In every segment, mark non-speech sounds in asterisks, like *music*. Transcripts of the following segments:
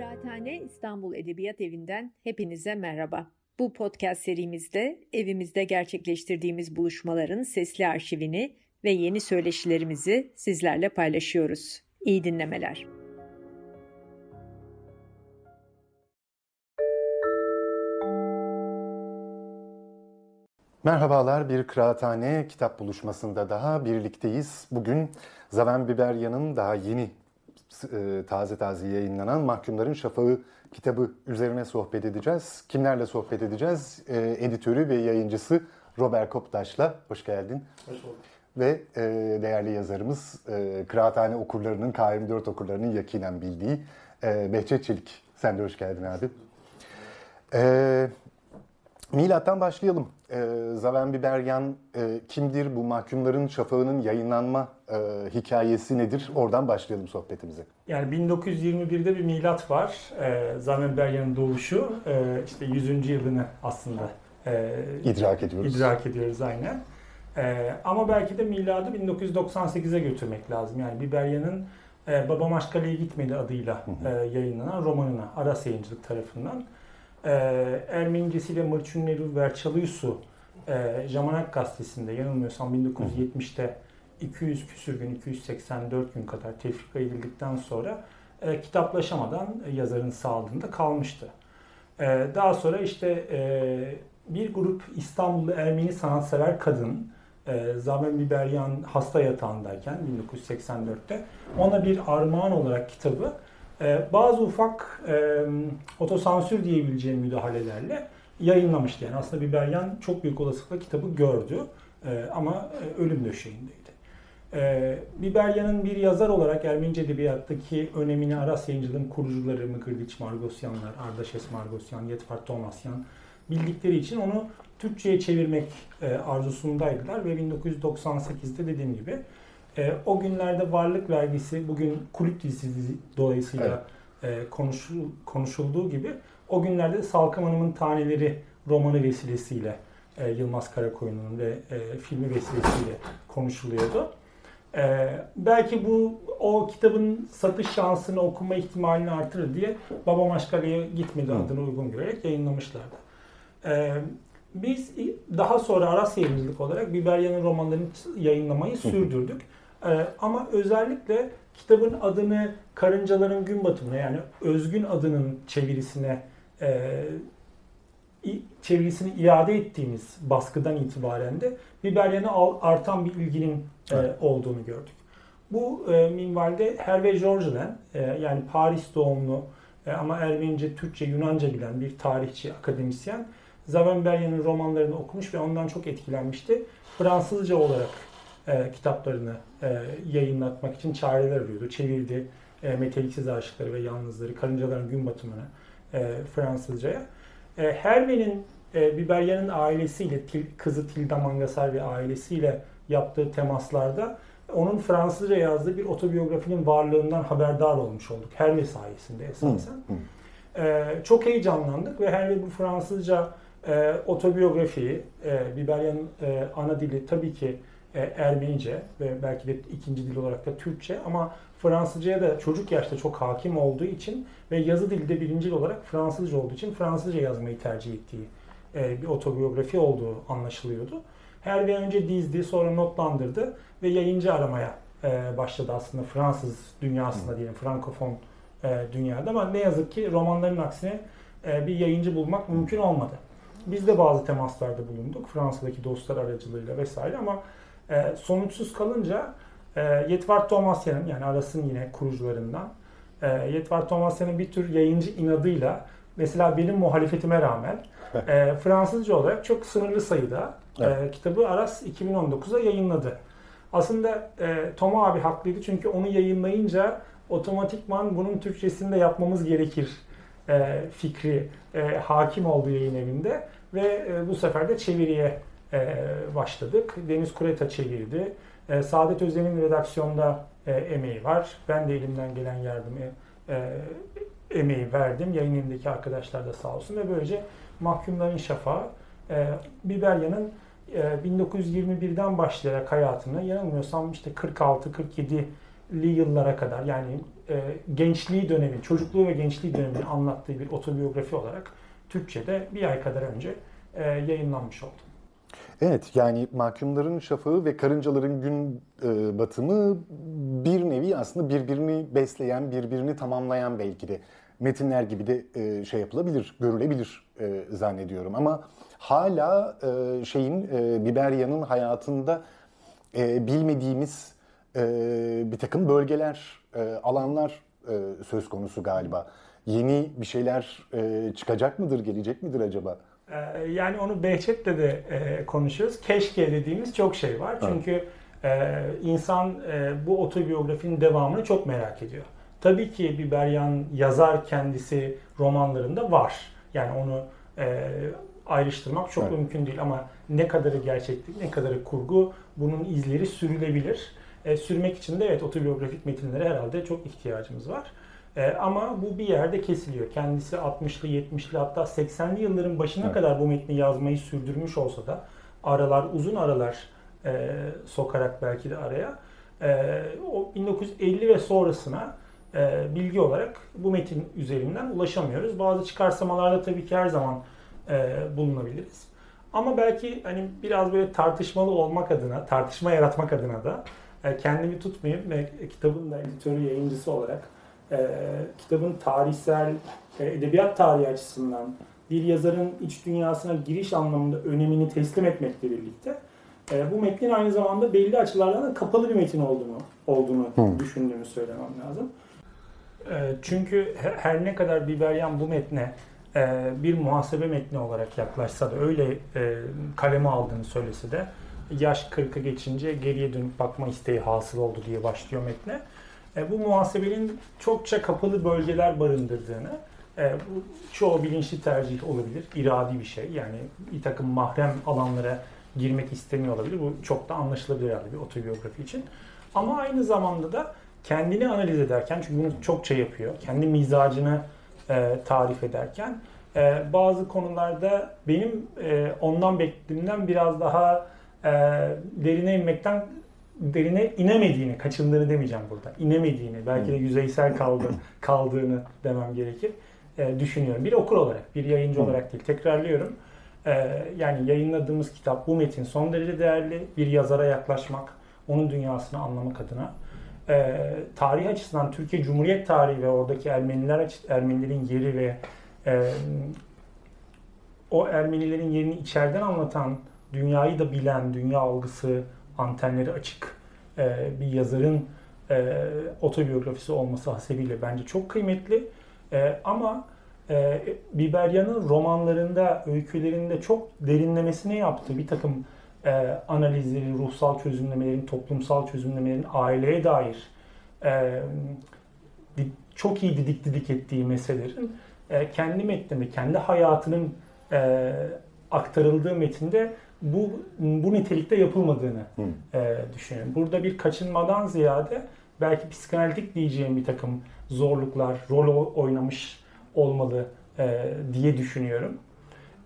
Kıraathane İstanbul Edebiyat Evi'nden hepinize merhaba. Bu podcast serimizde evimizde gerçekleştirdiğimiz buluşmaların sesli arşivini ve yeni söyleşilerimizi sizlerle paylaşıyoruz. İyi dinlemeler. Merhabalar, bir kıraathane kitap buluşmasında daha birlikteyiz. Bugün Zaven Biberyan'ın daha yeni taze taze yayınlanan Mahkumların Şafağı kitabı üzerine sohbet edeceğiz. Kimlerle sohbet edeceğiz? E, editörü ve yayıncısı Robert Koptaş'la. Hoş geldin. Hoş bulduk. Ve e, değerli yazarımız, e, Kıraathane okurlarının, K24 okurlarının yakinen bildiği e, Behçet Çelik. Sen de hoş geldin abi. E, Milattan başlayalım. Ee, Zaven Biberyan e, kimdir? Bu mahkumların şafağının yayınlanma e, hikayesi nedir? Oradan başlayalım sohbetimize. Yani 1921'de bir milat var. Ee, Zaven Biberyan'ın doğuşu. Ee, işte 100. yılını aslında e, idrak ediyoruz. İdrak ediyoruz aynen. Ee, ama belki de miladı 1998'e götürmek lazım. Yani Biberyan'ın e, Baba Maşkale'ye gitmedi adıyla e, yayınlanan romanına Aras Yayıncılık tarafından e, Ermenicesiyle Mırçunneru Verçalıysu e, Jamanak gazetesinde yanılmıyorsam 1970'te 200 küsür gün, 284 gün kadar tefrika edildikten sonra e, kitaplaşamadan e, yazarın sağlığında kalmıştı. E, daha sonra işte e, bir grup İstanbullu Ermeni sanatsever kadın e, Zamen Biberyan hasta yatağındayken 1984'te ona bir armağan olarak kitabı ee, bazı ufak e, otosansür diyebileceğim müdahalelerle yayınlamıştı. Yani aslında Biberyan çok büyük olasılıkla kitabı gördü e, ama e, ölüm döşeğindeydi. E, Biberyan'ın bir yazar olarak Ermenice Edebiyat'taki önemini Aras Yayıncılığın kurucuları Mıkırdiç Margosyanlar, Ardaşes Margosyan, Yetvart Tomasyan bildikleri için onu Türkçe'ye çevirmek e, arzusundaydılar ve 1998'de dediğim gibi e, o günlerde varlık vergisi bugün kulüp dizisi dolayısıyla evet. e, konuşul, konuşulduğu gibi o günlerde Salkım Hanım'ın Taneleri romanı vesilesiyle e, Yılmaz Karakoyun'un ve e, filmi vesilesiyle konuşuluyordu. E, belki bu o kitabın satış şansını okuma ihtimalini artırır diye Baba Maşkale'ye gitmedi adını uygun görerek yayınlamışlardı. E, biz daha sonra Aras Yayıncılık olarak Biberyan'ın romanlarını yayınlamayı sürdürdük. Ee, ama özellikle kitabın adını Karıncaların Gün Batımına yani Özgün adının çevirisine e, çevirisini iade ettiğimiz baskıdan itibaren de Biberyan'a artan bir ilginin e, olduğunu gördük. Bu e, minvalde Hervé Georgelen e, yani Paris doğumlu e, ama Ermenice, Türkçe, Yunanca bilen bir tarihçi, akademisyen Zaven Beryan'ın romanlarını okumuş ve ondan çok etkilenmişti. Fransızca olarak e, kitaplarını e, yayınlatmak için çareler arıyordu. Çevirdi e, Meteliksiz Aşıkları ve Yalnızları, Karıncaların Gün Batımını e, Fransızcaya. E, Herve'nin e, Biberyan'ın ailesiyle, til, kızı Tilda Mangasar ve ailesiyle yaptığı temaslarda onun Fransızca yazdığı bir otobiyografinin varlığından haberdar olmuş olduk. Herve sayesinde esasen. Hı, hı. E, çok heyecanlandık ve Herve bu Fransızca e, otobiyografiyi, e, Biberyan'ın e, ana dili tabii ki e, Ermenice ve belki de ikinci dil olarak da Türkçe ama Fransızcaya da çocuk yaşta çok hakim olduğu için ve yazı dilde birinci dil olarak Fransızca olduğu için Fransızca yazmayı tercih ettiği e, bir otobiyografi olduğu anlaşılıyordu. Her bir önce dizdi, sonra notlandırdı ve yayıncı aramaya e, başladı aslında Fransız dünyasında diyelim, Frankofon dünyada ama ne yazık ki romanların aksine bir yayıncı bulmak mümkün olmadı. Biz de bazı temaslarda bulunduk Fransa'daki dostlar aracılığıyla vesaire ama e, sonuçsuz kalınca e, Yetvart Tomasyan'ın yani Aras'ın yine kurucularından e, Yetvart Tomasyan'ın bir tür yayıncı inadıyla mesela benim muhalefetime rağmen e, Fransızca olarak çok sınırlı sayıda e, kitabı Aras 2019'da yayınladı. Aslında e, Toma abi haklıydı çünkü onu yayınlayınca otomatikman bunun Türkçesini de yapmamız gerekir e, fikri e, hakim oldu yayın evinde ve e, bu sefer de çeviriye e, başladık. Deniz Kureta çevirdi. E, Saadet Özen'in redaksiyonda e, emeği var. Ben de elimden gelen yardımı emeği verdim. Yayın evindeki arkadaşlar da sağ olsun ve böylece Mahkumların Şafağı Biberya'nın 1921'den başlayarak hayatını yanılmıyorsam işte 46-47 yıllara kadar yani e, gençliği dönemi, çocukluğu ve gençliği dönemini anlattığı bir otobiyografi olarak Türkçe'de bir ay kadar önce e, yayınlanmış oldu. Evet yani mahkumların şafağı ve karıncaların gün e, batımı bir nevi aslında birbirini besleyen, birbirini tamamlayan belki de metinler gibi de e, şey yapılabilir, görülebilir e, zannediyorum. Ama hala e, şeyin e, Biberya'nın hayatında e, bilmediğimiz e, bir takım bölgeler, e, alanlar e, söz konusu galiba. Yeni bir şeyler e, çıkacak mıdır, gelecek midir acaba? Ee, yani onu Behçet'le de e, konuşuyoruz. Keşke dediğimiz çok şey var. Çünkü e, insan e, bu otobiyografinin devamını çok merak ediyor. Tabii ki Biberyan yazar kendisi romanlarında var. Yani onu ayrıştırmak çok evet. mümkün değil ama ne kadarı gerçeklik, ne kadarı kurgu bunun izleri sürülebilir. sürmek için de evet otobiyografik metinlere herhalde çok ihtiyacımız var. E, ama bu bir yerde kesiliyor. Kendisi 60'lı, 70'li hatta 80'li yılların başına evet. kadar bu metni yazmayı sürdürmüş olsa da aralar, uzun aralar e, sokarak belki de araya e, o 1950 ve sonrasına e, bilgi olarak bu metin üzerinden ulaşamıyoruz. Bazı çıkarsamalarda tabii ki her zaman e, bulunabiliriz. Ama belki hani biraz böyle tartışmalı olmak adına, tartışma yaratmak adına da e, kendimi tutmayayım ve kitabın da editörü, yayıncısı olarak e, kitabın tarihsel, e, edebiyat tarihi açısından bir yazarın iç dünyasına giriş anlamında önemini teslim etmekle birlikte e, bu metnin aynı zamanda belli açılardan da kapalı bir metin olduğunu olduğunu hmm. düşündüğümü söylemem lazım. E, çünkü her ne kadar Biberyan bu metne e, bir muhasebe metni olarak yaklaşsa da öyle e, kaleme aldığını söylese de yaş 40'ı geçince geriye dönüp bakma isteği hasıl oldu diye başlıyor metne. E, bu muhasebenin çokça kapalı bölgeler barındırdığını, e, bu çoğu bilinçli tercih olabilir, iradi bir şey. Yani bir takım mahrem alanlara girmek istemiyor olabilir. Bu çok da anlaşılabilir herhalde bir otobiyografi için. Ama aynı zamanda da kendini analiz ederken, çünkü bunu çokça yapıyor, kendi mizacını e, tarif ederken e, bazı konularda benim e, ondan beklediğimden biraz daha e, derine inmekten derine inemediğini, kaçındığını demeyeceğim burada. İnemediğini, belki de yüzeysel kaldı, kaldığını demem gerekir. E, düşünüyorum. Bir okur olarak, bir yayıncı olarak değil. Tekrarlıyorum. E, yani yayınladığımız kitap, bu metin son derece değerli. Bir yazara yaklaşmak, onun dünyasını anlamak adına. E, tarih açısından Türkiye Cumhuriyet tarihi ve oradaki Ermeniler Ermenilerin yeri ve e, o Ermenilerin yerini içeriden anlatan, dünyayı da bilen, dünya algısı, antenleri açık e, bir yazarın e, otobiyografisi olması hasebiyle bence çok kıymetli. E, ama e, Biberyan'ın romanlarında, öykülerinde çok derinlemesine yaptığı bir takım e, analizleri, ruhsal çözümlemelerin, toplumsal çözümlemelerin aileye dair e, çok iyi didik didik ettiği meselelerin e, kendi metninde, kendi hayatının e, aktarıldığı metinde bu bu nitelikte yapılmadığını e, düşünüyorum. Burada bir kaçınmadan ziyade belki psikanalitik diyeceğim bir takım zorluklar, rol oynamış olmalı e, diye düşünüyorum.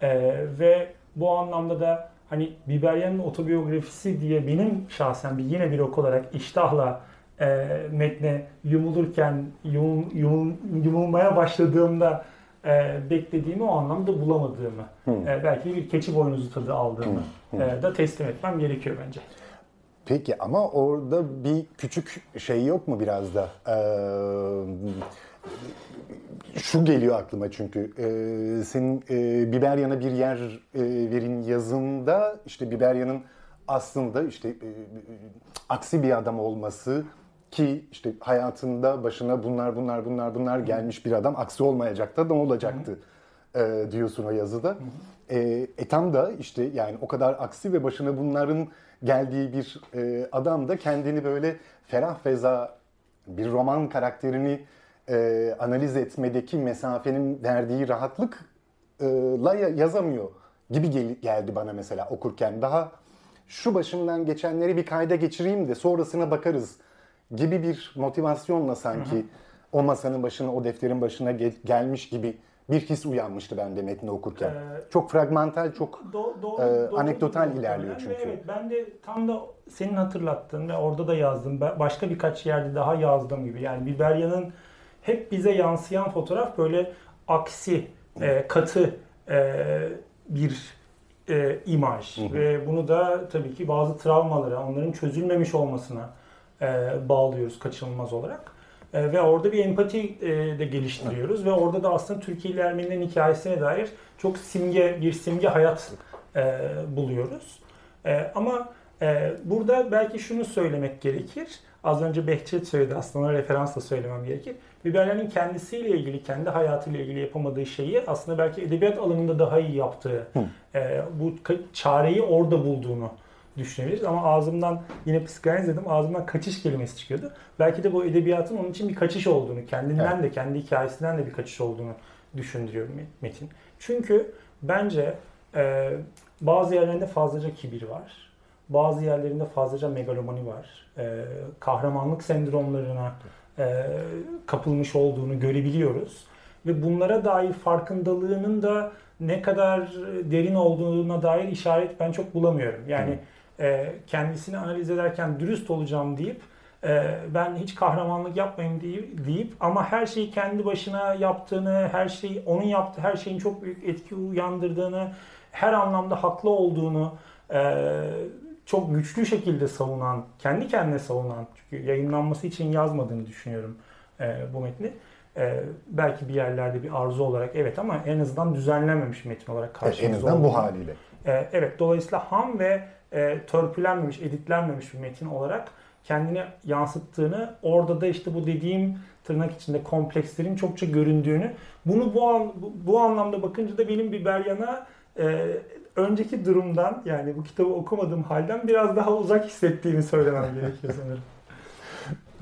E, ve bu anlamda da hani Biberyan'ın otobiyografisi diye benim şahsen bir yine bir ok olarak iştahla e, metne yumulurken yum, yum, yumulmaya başladığımda e, beklediğimi o anlamda bulamadığımı, hmm. e, belki bir keçi boynuzu tadı aldığımı hmm. e, da teslim etmem gerekiyor bence. Peki ama orada bir küçük şey yok mu biraz da? Ee, şu geliyor aklıma çünkü ee, senin e, Biberya'na bir yer e, verin yazında işte Biberya'nın aslında işte e, aksi bir adam olması ki işte hayatında başına bunlar bunlar bunlar bunlar gelmiş bir adam aksi olmayacak da ne olacaktı e, diyorsun o yazıda. E, e tam da işte yani o kadar aksi ve başına bunların geldiği bir e, adam da kendini böyle ferah feza bir roman karakterini e, analiz etmedeki mesafenin verdiği rahatlıkla yazamıyor gibi gel- geldi bana mesela okurken. Daha şu başımdan geçenleri bir kayda geçireyim de sonrasına bakarız gibi bir motivasyonla sanki hı hı. o masanın başına, o defterin başına gel- gelmiş gibi bir his uyanmıştı bende metni okurken. Ee, çok fragmental, çok do, doğru, e, doğru, anekdotal doğru, ilerliyor çünkü. Evet, ben de tam da senin hatırlattığın ve orada da yazdım. Başka birkaç yerde daha yazdım gibi. Yani Biberya'nın hep bize yansıyan fotoğraf böyle aksi, e, katı e, bir e, imaj. Hı hı. Ve bunu da tabii ki bazı travmalara, onların çözülmemiş olmasına bağlıyoruz kaçınılmaz olarak. E, ve orada bir empati e, de geliştiriyoruz ve orada da aslında Türkiye Ermenilerin hikayesine dair çok simge bir simge hayat e, buluyoruz. E, ama e, burada belki şunu söylemek gerekir. Az önce Behçet söyledi aslında referansla söylemem gerekir. Biberler'in kendisiyle ilgili, kendi hayatıyla ilgili yapamadığı şeyi aslında belki edebiyat alanında daha iyi yaptığı, e, bu çareyi orada bulduğunu düşünebiliriz. Ama ağzımdan yine psikanaliz dedim ağzımdan kaçış kelimesi çıkıyordu. Belki de bu edebiyatın onun için bir kaçış olduğunu, kendinden evet. de kendi hikayesinden de bir kaçış olduğunu düşündürüyor Metin. Çünkü bence e, bazı yerlerinde fazlaca kibir var. Bazı yerlerinde fazlaca megalomani var. E, kahramanlık sendromlarına e, kapılmış olduğunu görebiliyoruz. Ve bunlara dair farkındalığının da ne kadar derin olduğuna dair işaret ben çok bulamıyorum. Yani Hı e, kendisini analiz ederken dürüst olacağım deyip e, ben hiç kahramanlık yapmayayım deyip, deyip ama her şeyi kendi başına yaptığını, her şeyi onun yaptığı her şeyin çok büyük etki uyandırdığını, her anlamda haklı olduğunu e, çok güçlü şekilde savunan, kendi kendine savunan, çünkü yayınlanması için yazmadığını düşünüyorum e, bu metni. E, belki bir yerlerde bir arzu olarak evet ama en azından düzenlenmemiş metin olarak karşımızda. En azından bu haliyle. E, evet dolayısıyla ham ve e, törpülenmemiş, editlenmemiş bir metin olarak kendini yansıttığını, orada da işte bu dediğim tırnak içinde komplekslerin çokça göründüğünü, bunu bu an, bu anlamda bakınca da benim Biberyan'a e, önceki durumdan yani bu kitabı okumadığım halden biraz daha uzak hissettiğimi söylemem gerekiyor sanırım.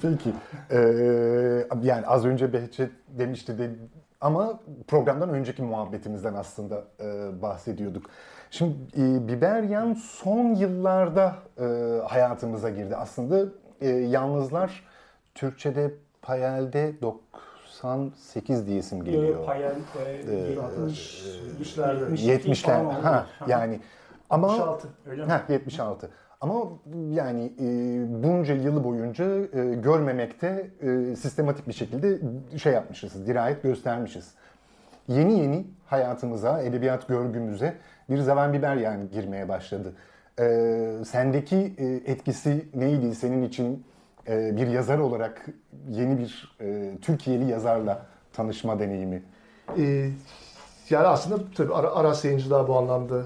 Peki. Ee, yani az önce Behçet demişti de, ama programdan önceki muhabbetimizden aslında e, bahsediyorduk. Şimdi e, Biberyan son yıllarda e, hayatımıza girdi. Aslında e, Yalnızlar Türkçe'de Payel'de 98 diye isim geliyor. Payel e, 60'larda. 70'ler. Ha, yani ama 76 öyle mi? Ha, 76. Ama yani e, bunca yılı boyunca e, görmemekte e, sistematik bir şekilde şey yapmışız, dirayet göstermişiz. Yeni yeni hayatımıza, edebiyat görgümüze bir Zaven Biber yani girmeye başladı. E, sendeki e, etkisi neydi senin için e, bir yazar olarak yeni bir e, Türkiye'li yazarla tanışma deneyimi? E, yani aslında tabii ara, Aras yayıncılar bu anlamda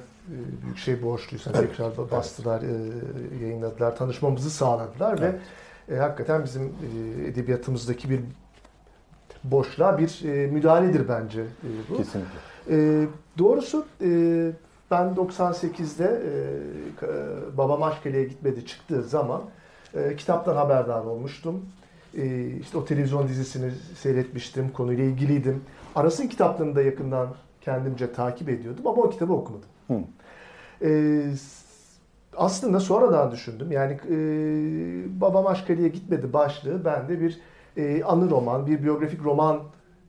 büyük şey borçluysa tekrar bastılar, e, yayınladılar, tanışmamızı sağladılar evet. ve hakikaten bizim e, edebiyatımızdaki bir boşluğa bir e, müdahaledir bence e, bu. Kesinlikle. Doğrusu ben 98'de e, babam Aşkale'ye gitmedi çıktığı zaman kitaptan haberdar olmuştum. İşte o televizyon dizisini seyretmiştim, konuyla ilgiliydim. Aras'ın kitaplarını da yakından kendimce takip ediyordum ama o kitabı okumadım. Hı. E, aslında sonradan düşündüm. Yani e, babam Aşkale'ye gitmedi başlığı bende bir e, anı roman, bir biyografik roman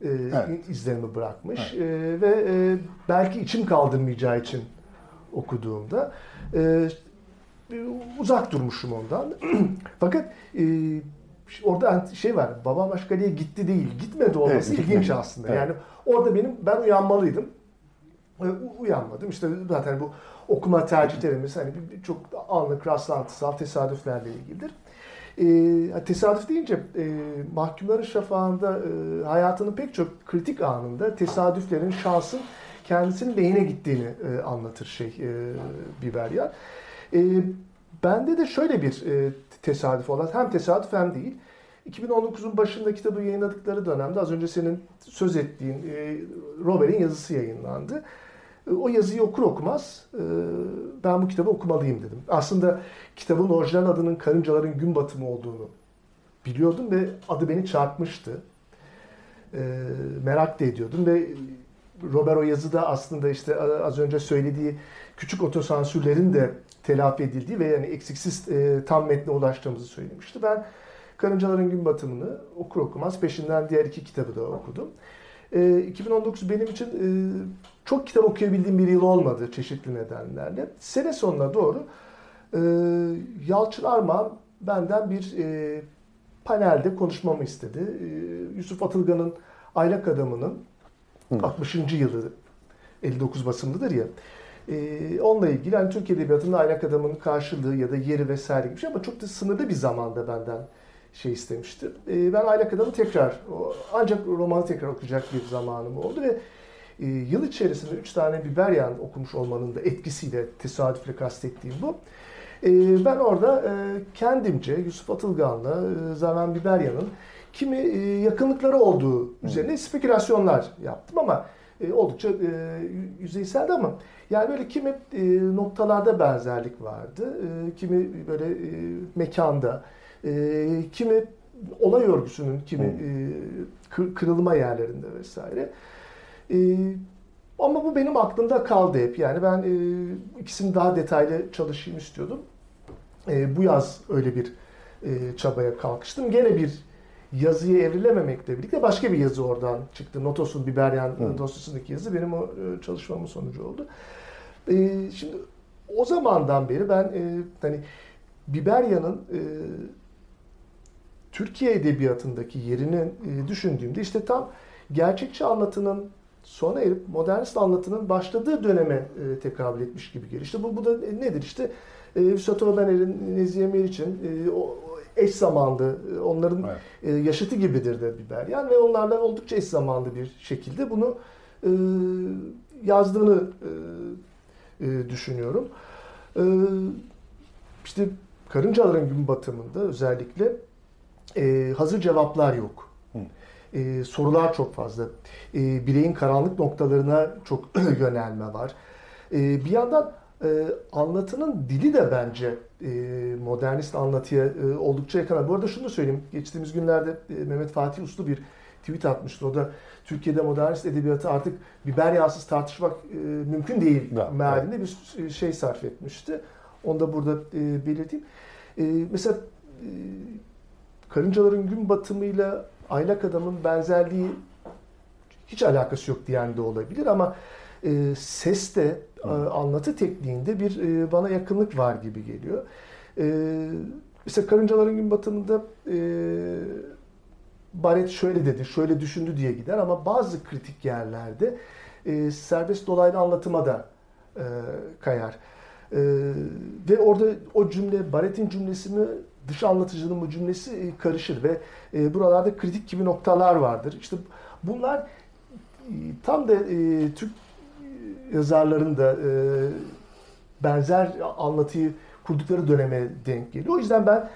e, evet. izlenimi bırakmış. Evet. E, ve e, belki içim kaldırmayacağı için okuduğumda e, uzak durmuşum ondan. *clears throat* Fakat e, orada şey var, babam Aşkale'ye gitti değil, gitmedi olması evet, ilginç aslında. Evet. Yani orada benim, ben uyanmalıydım. E, uyanmadım. İşte zaten bu okuma tercihlerimiz hani çok anlık rastlantısal tesadüflerle ilgilidir. E, tesadüf deyince e, mahkumların şafağında e, hayatının pek çok kritik anında tesadüflerin, şansın kendisinin lehine gittiğini e, anlatır şey e, Biberyan. E, bende de şöyle bir e, tesadüf olan, hem tesadüf hem değil. 2019'un başında kitabı yayınladıkları dönemde az önce senin söz ettiğin e, Robert'in yazısı yayınlandı. E, o yazıyı okur okumaz e, ben bu kitabı okumalıyım dedim. Aslında kitabın orijinal adının Karıncaların Gün Batımı olduğunu biliyordum ve adı beni çarpmıştı. E, merak da ediyordum ve Robert o yazıda aslında işte az önce söylediği küçük otosansürlerin de telafi edildiği ve yani eksiksiz tam metne ulaştığımızı söylemişti. Ben Karıncaların Gün Batımı'nı okur okumaz peşinden diğer iki kitabı da okudum. E, 2019 benim için e, çok kitap okuyabildiğim bir yıl olmadı çeşitli nedenlerle. Sene sonuna doğru e, Yalçın Armağan benden bir e, panelde konuşmamı istedi. E, Yusuf Atılgan'ın Aylak Adamı'nın 60. yılı 59 basımlıdır ya. E, onunla ilgili hani Türk Edebiyatı'nda Aylak Adamı'nın karşılığı ya da yeri vesaire gibi bir şey ama çok da sınırlı bir zamanda benden şey istemişti. E, ben Aylak Adam'ı tekrar ancak romanı tekrar okuyacak bir zamanım oldu ve e, yıl içerisinde 3 tane Biberyan okumuş olmanın da etkisiyle tesadüfle kastettiğim bu. E, ben orada e, kendimce Yusuf Atılgan'la e, Zaman Biberyan'ın kimi e, yakınlıkları olduğu üzerine spekülasyonlar yaptım ama e, oldukça e, yüzeyseldi ama yani böyle kimi e, noktalarda benzerlik vardı, e, kimi böyle e, mekanda, e, kimi olay örgüsünün, kimi e, kırılma yerlerinde vesaire. E, ama bu benim aklımda kaldı hep. Yani ben e, ikisini daha detaylı çalışayım istiyordum. E, bu yaz öyle bir e, çabaya kalkıştım. Gene bir yazıyı evrilememekle birlikte başka bir yazı oradan çıktı. Notos'un Biberyan Hı. dosyasındaki yazı benim o e, çalışmamın sonucu oldu. E, şimdi o zamandan beri ben e, hani Biberyan'ın e, Türkiye edebiyatındaki yerini e, düşündüğümde işte tam gerçekçi anlatının sona erip modernist anlatının başladığı döneme e, tekabül etmiş gibi geliyor. İşte bu, bu da nedir? İşte e, Hüsat Orbener'in, Nezihe Meriç'in e, o, eş zamanlı, e, onların evet. e, yaşıtı gibidir de Biberyan ve onlarla oldukça eş zamanlı bir şekilde bunu e, yazdığını e, e, düşünüyorum. E, işte Karıncaların Gün Batımı'nda özellikle e, hazır cevaplar yok. E, sorular çok fazla. E, bireyin karanlık noktalarına çok *clears throat* yönelme var. E, bir yandan e, anlatının dili de bence e, modernist anlatıya e, oldukça yakın. Bu arada şunu da söyleyeyim. Geçtiğimiz günlerde e, Mehmet Fatih Uslu bir tweet atmıştı. O da Türkiye'de modernist edebiyatı artık biber yağsız tartışmak e, mümkün değil da, mealinde evet. bir şey sarf etmişti. Onu da burada e, belirteyim. E, mesela e, Karıncaların Gün Batımı'yla Aylak Adam'ın benzerliği hiç alakası yok diyen de olabilir ama e, seste, e, anlatı tekniğinde bir e, bana yakınlık var gibi geliyor. E, mesela Karıncaların Gün Batımı'nda e, Barrett şöyle dedi, şöyle düşündü diye gider ama bazı kritik yerlerde e, serbest dolaylı anlatıma da e, kayar. E, ve orada o cümle, Barrett'in cümlesi mi, dış anlatıcının bu cümlesi e, karışır ve e, buralarda kritik gibi noktalar vardır. İşte bunlar e, tam da Türk yazarların da benzer anlatıyı kurdukları döneme denk geliyor. O yüzden ben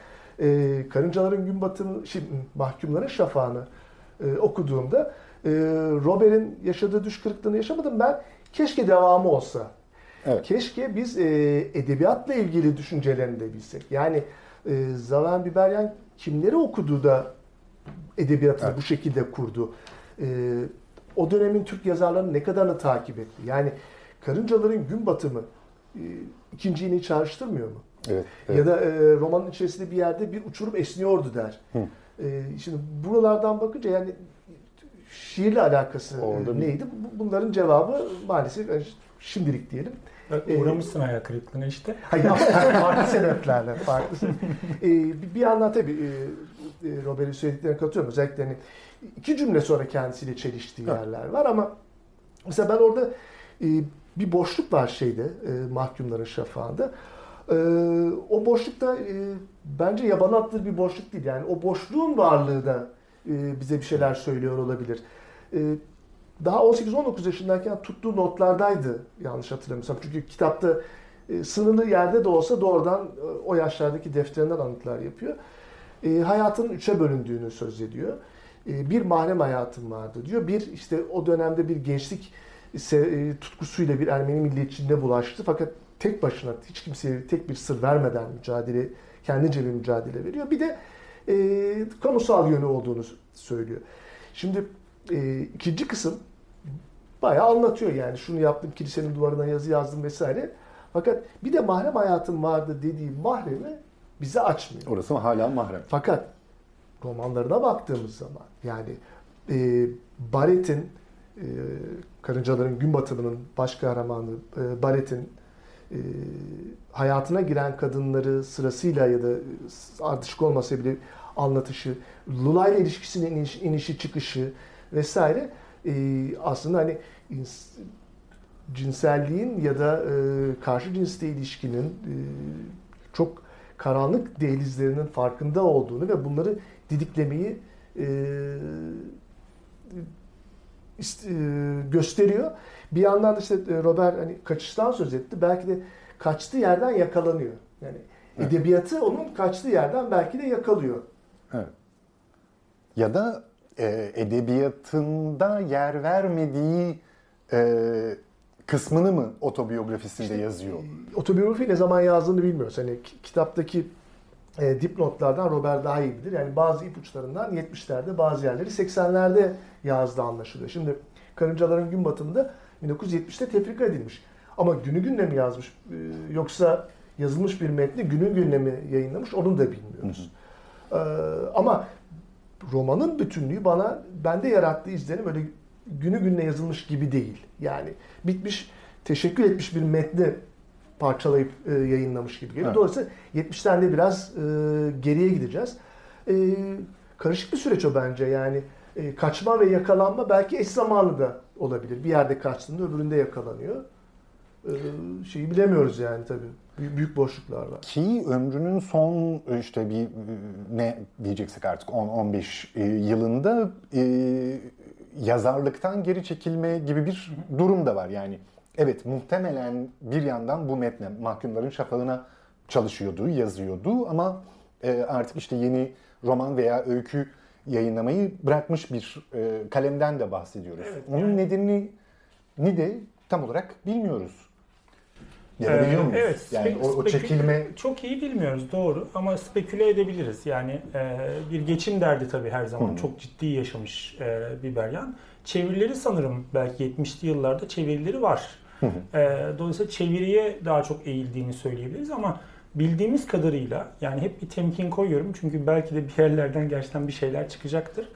Karıncaların Gün Batımı, şimdi Mahkumların Şafağı'nı okuduğumda Robert'in yaşadığı düş kırıklığını yaşamadım ben. Keşke devamı olsa. Evet. Keşke biz e, edebiyatla ilgili düşüncelerini de bilsek. Yani e, Zaven Biberyan kimleri okudu da edebiyatını evet. bu şekilde kurdu. E, o dönemin Türk yazarlarını ne kadarını takip etti? Yani Karıncaların Gün Batımı e, ikinciyi çağrıştırmıyor mu? Evet, evet. Ya da e, romanın içerisinde bir yerde bir uçurum esniyordu der. Hı. E, şimdi buralardan bakınca yani şiirle alakası e, Orada neydi? Bunların cevabı maalesef e, şimdilik diyelim. Uğramışsın e, ayak kırıklığına işte. *laughs* Hayır, *laughs* farklı sebeplerle. Farklı. e, bir yandan tabii e, Robert'in söylediklerine katılıyorum. Özellikle hani iki cümle sonra kendisiyle çeliştiği evet. yerler var ama mesela ben orada e, bir boşluk var şeyde e, mahkumların şafağında. E, o boşlukta e, bence yaban attığı bir boşluk değil. Yani o boşluğun varlığı da e, bize bir şeyler söylüyor olabilir. E, daha 18-19 yaşındayken tuttuğu notlardaydı yanlış hatırlamıyorsam. Çünkü kitapta e, sınırlı yerde de olsa doğrudan e, o yaşlardaki defterinden anıtlar yapıyor. E, hayatın üçe bölündüğünü söz ediyor. E, bir mahrem hayatım vardı diyor. Bir işte o dönemde bir gençlik e, tutkusuyla bir Ermeni milliyetçiliğine bulaştı. Fakat tek başına hiç kimseye tek bir sır vermeden mücadele, kendince bir mücadele veriyor. Bir de e, kamusal yönü olduğunu söylüyor. Şimdi e, ikinci kısım bayağı anlatıyor yani şunu yaptım kilisenin duvarına yazı yazdım vesaire. Fakat bir de mahrem hayatım vardı dediği mahremi bize açmıyor. Orası hala mahrem. Fakat romanlarına baktığımız zaman yani e, Barrett'in e, Karıncaların Gün Batımı'nın baş kahramanı e, Baret'in e, hayatına giren kadınları sırasıyla ya da ardışık olmasa bile anlatışı, Lula ile ilişkisinin iniş, inişi çıkışı vesaire e, aslında hani cinselliğin ya da e, karşı cinsle ilişkinin e, çok karanlık dehlizlerinin farkında olduğunu ve bunları didiklemeyi e, e, gösteriyor. Bir yandan da işte e, Robert hani kaçıştan söz etti. Belki de kaçtığı yerden yakalanıyor. Yani evet. edebiyatı onun kaçtığı yerden belki de yakalıyor. Evet. Ya da e, edebiyatında yer vermediği e, kısmını mı otobiyografisinde işte, yazıyor? E, otobiyografi ne zaman yazdığını bilmiyoruz. Hani kitaptaki e, dipnotlardan Robert daha iyi bilir. Yani bazı ipuçlarından 70'lerde bazı yerleri 80'lerde yazdığı anlaşılıyor. Şimdi Karıncaların Gün Batımı'nda 1970'te tefrika edilmiş. Ama günü günle mi yazmış e, yoksa yazılmış bir metni günü günle mi yayınlamış onu da bilmiyoruz. Hı hı. Ee, ama romanın bütünlüğü bana bende yarattığı izlenim öyle günü gününe yazılmış gibi değil. Yani bitmiş, teşekkür etmiş bir metni parçalayıp e, yayınlamış gibi geliyor. Evet. Dolayısıyla 70'lerde biraz e, geriye gideceğiz. E, karışık bir süreç o bence. Yani e, kaçma ve yakalanma belki eş zamanlı da olabilir. Bir yerde kaçtığında öbüründe yakalanıyor. E, şeyi bilemiyoruz yani tabii. Büyük, boşluklar var. Ki ömrünün son işte bir ne diyeceksek artık 10-15 e, yılında e, yazarlıktan geri çekilme gibi bir durum da var. Yani evet muhtemelen bir yandan bu metne mahkumların şafağına çalışıyordu, yazıyordu ama e, artık işte yeni roman veya öykü yayınlamayı bırakmış bir e, kalemden de bahsediyoruz. Evet, Onun yani... nedenini ni de tam olarak bilmiyoruz. Ya biliyor muyuz? Evet. Yani o, o çekilme çok iyi bilmiyoruz doğru ama speküle edebiliriz. Yani e, bir geçim derdi tabii her zaman Hı. çok ciddi yaşamış e, Biberyan. Çevirileri sanırım belki 70'li yıllarda çevirileri var. Hı hı. E, dolayısıyla çeviriye daha çok eğildiğini söyleyebiliriz ama bildiğimiz kadarıyla yani hep bir temkin koyuyorum çünkü belki de bir yerlerden gerçekten bir şeyler çıkacaktır.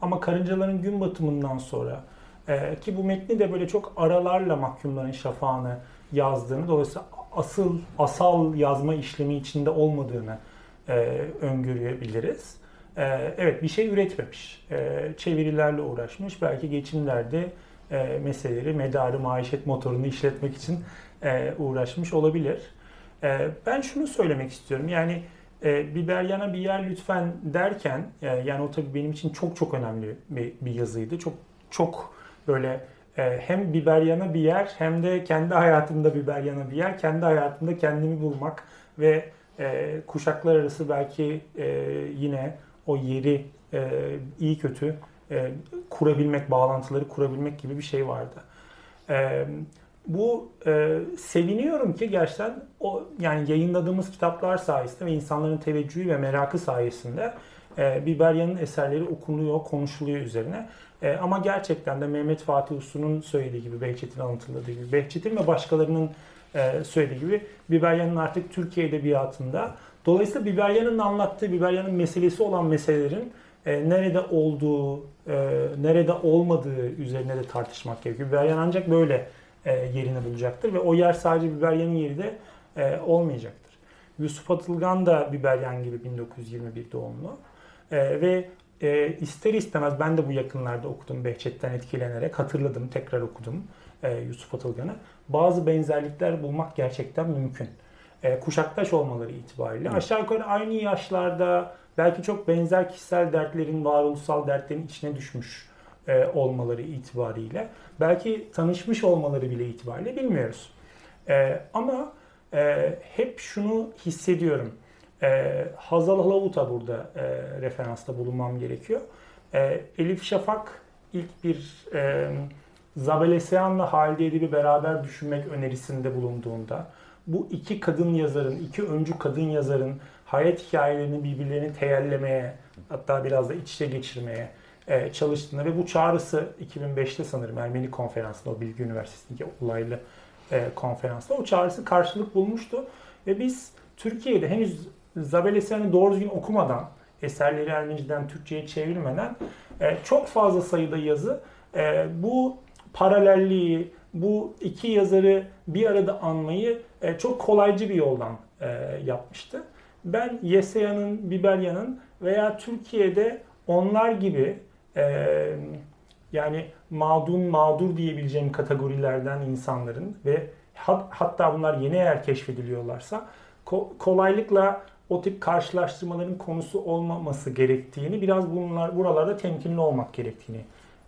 Ama karıncaların gün batımından sonra e, ki bu metni de böyle çok aralarla mahkumların şafağını yazdığını dolayısıyla asıl asal yazma işlemi içinde olmadığını e, öngörebiliriz. E, evet bir şey üretmemiş. E, çevirilerle uğraşmış. Belki geçimlerde e, meseleleri, medarı, maişet motorunu işletmek için e, uğraşmış olabilir. E, ben şunu söylemek istiyorum. Yani e, Biberyan'a bir yer lütfen derken, e, yani o tabii benim için çok çok önemli bir, bir yazıydı. Çok çok böyle hem Biberyan'a bir yer hem de kendi hayatımda Biberyan'a bir yer. Kendi hayatımda kendimi bulmak ve e, kuşaklar arası belki e, yine o yeri e, iyi kötü e, kurabilmek, bağlantıları kurabilmek gibi bir şey vardı. E, bu e, seviniyorum ki gerçekten o yani yayınladığımız kitaplar sayesinde ve insanların teveccühü ve merakı sayesinde e, Biberyan'ın eserleri okunuyor, konuşuluyor üzerine. E, ama gerçekten de Mehmet Fatih Uslu'nun söylediği gibi, Behçet'in anlatıladığı gibi, Behçet'in ve başkalarının e, söylediği gibi Biberyan'ın artık Türkiye Edebiyatı'nda dolayısıyla Biberyan'ın anlattığı, Biberyan'ın meselesi olan meselelerin e, nerede olduğu, e, nerede olmadığı üzerine de tartışmak gerekiyor. Biberyan ancak böyle e, yerini bulacaktır ve o yer sadece Biberyan'ın yeri de e, olmayacaktır. Yusuf Atılgan da Biberyan gibi 1921 doğumlu e, ve e, ister istemez ben de bu yakınlarda okudum Behçet'ten etkilenerek hatırladım, tekrar okudum e, Yusuf Atılgan'ı. Bazı benzerlikler bulmak gerçekten mümkün. E, kuşaktaş olmaları itibariyle. Hı. Aşağı yukarı aynı yaşlarda belki çok benzer kişisel dertlerin, varoluşsal dertlerin içine düşmüş e, olmaları itibariyle. Belki tanışmış olmaları bile itibariyle bilmiyoruz. E, ama e, hep şunu hissediyorum. E, Hazal Halavut'a burada e, referansta bulunmam gerekiyor. E, Elif Şafak ilk bir e, Zabel Eseyan'la Halide Edip'i beraber düşünmek önerisinde bulunduğunda bu iki kadın yazarın, iki öncü kadın yazarın hayat hikayelerini birbirlerini teyellemeye hatta biraz da iç içe geçirmeye e, çalıştığında ve bu çağrısı 2005'te sanırım Ermeni konferansında o Bilgi Üniversitesi'ndeki olaylı e, konferansta o çağrısı karşılık bulmuştu ve biz Türkiye'de henüz Zabel eserini doğru düzgün okumadan eserleri Ermeniciden Türkçe'ye çevrilmeden e, çok fazla sayıda yazı e, bu paralelliği, bu iki yazarı bir arada anmayı e, çok kolaycı bir yoldan e, yapmıştı. Ben Yesaya'nın, Biberya'nın veya Türkiye'de onlar gibi e, yani mağdun, mağdur diyebileceğim kategorilerden insanların ve hat, hatta bunlar yeni eğer keşfediliyorlarsa ko- kolaylıkla o tip karşılaştırmaların konusu olmaması gerektiğini, biraz bunlar buralarda temkinli olmak gerektiğini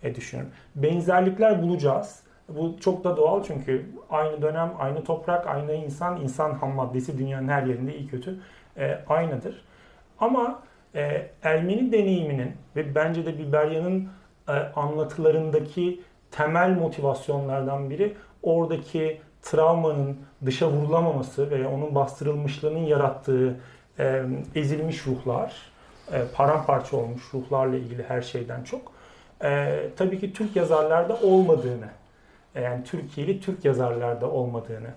e, düşünüyorum. Benzerlikler bulacağız. Bu çok da doğal çünkü aynı dönem, aynı toprak, aynı insan, insan ham maddesi dünyanın her yerinde iyi kötü e, aynıdır. Ama e, Ermeni deneyiminin ve bence de Biberya'nın e, anlatılarındaki temel motivasyonlardan biri oradaki travmanın dışa vurulamaması ve onun bastırılmışlığının yarattığı e, ezilmiş ruhlar, e, paramparça olmuş ruhlarla ilgili her şeyden çok e, tabii ki Türk yazarlarda olmadığını, yani Türkiye'li Türk yazarlarda olmadığını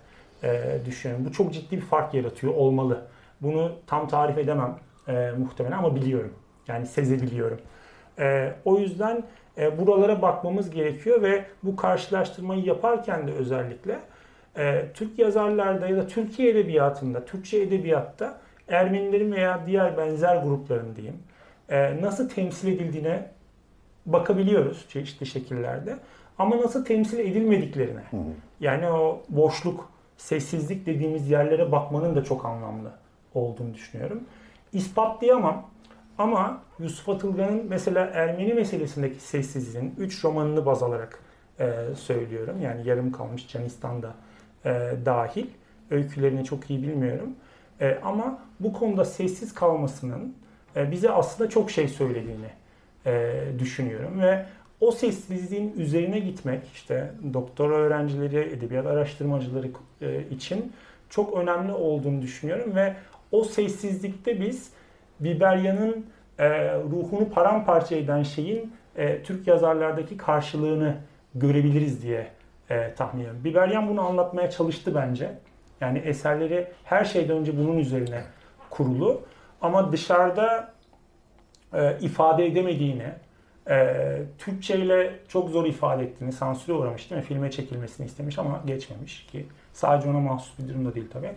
e, düşünüyorum. Bu çok ciddi bir fark yaratıyor olmalı. Bunu tam tarif edemem e, muhtemelen ama biliyorum. Yani sezebiliyorum. E, o yüzden e, buralara bakmamız gerekiyor ve bu karşılaştırmayı yaparken de özellikle e, Türk yazarlarda ya da Türkiye edebiyatında, Türkçe edebiyatta Ermenilerin veya diğer benzer grupların diyeyim e, nasıl temsil edildiğine bakabiliyoruz çeşitli şekillerde. Ama nasıl temsil edilmediklerine yani o boşluk, sessizlik dediğimiz yerlere bakmanın da çok anlamlı olduğunu düşünüyorum. İspatlayamam ama Yusuf Atılgan'ın mesela Ermeni meselesindeki sessizliğin 3 romanını baz alarak e, söylüyorum. Yani yarım kalmış Canistan'da e, dahil. Öykülerini çok iyi bilmiyorum. E, ama bu konuda sessiz kalmasının e, bize aslında çok şey söylediğini e, düşünüyorum ve o sessizliğin üzerine gitmek işte doktora öğrencileri, edebiyat araştırmacıları e, için çok önemli olduğunu düşünüyorum ve o sessizlikte biz Biberya'nın e, ruhunu paramparça eden şeyin e, Türk yazarlardaki karşılığını görebiliriz diye e, tahmin ediyorum. Biberyan bunu anlatmaya çalıştı bence. Yani eserleri her şeyden önce bunun üzerine kurulu. Ama dışarıda e, ifade edemediğini, e, Türkçe ile çok zor ifade ettiğini, sansüre uğramış değil mi? Filme çekilmesini istemiş ama geçmemiş ki sadece ona mahsus bir durum da değil tabii.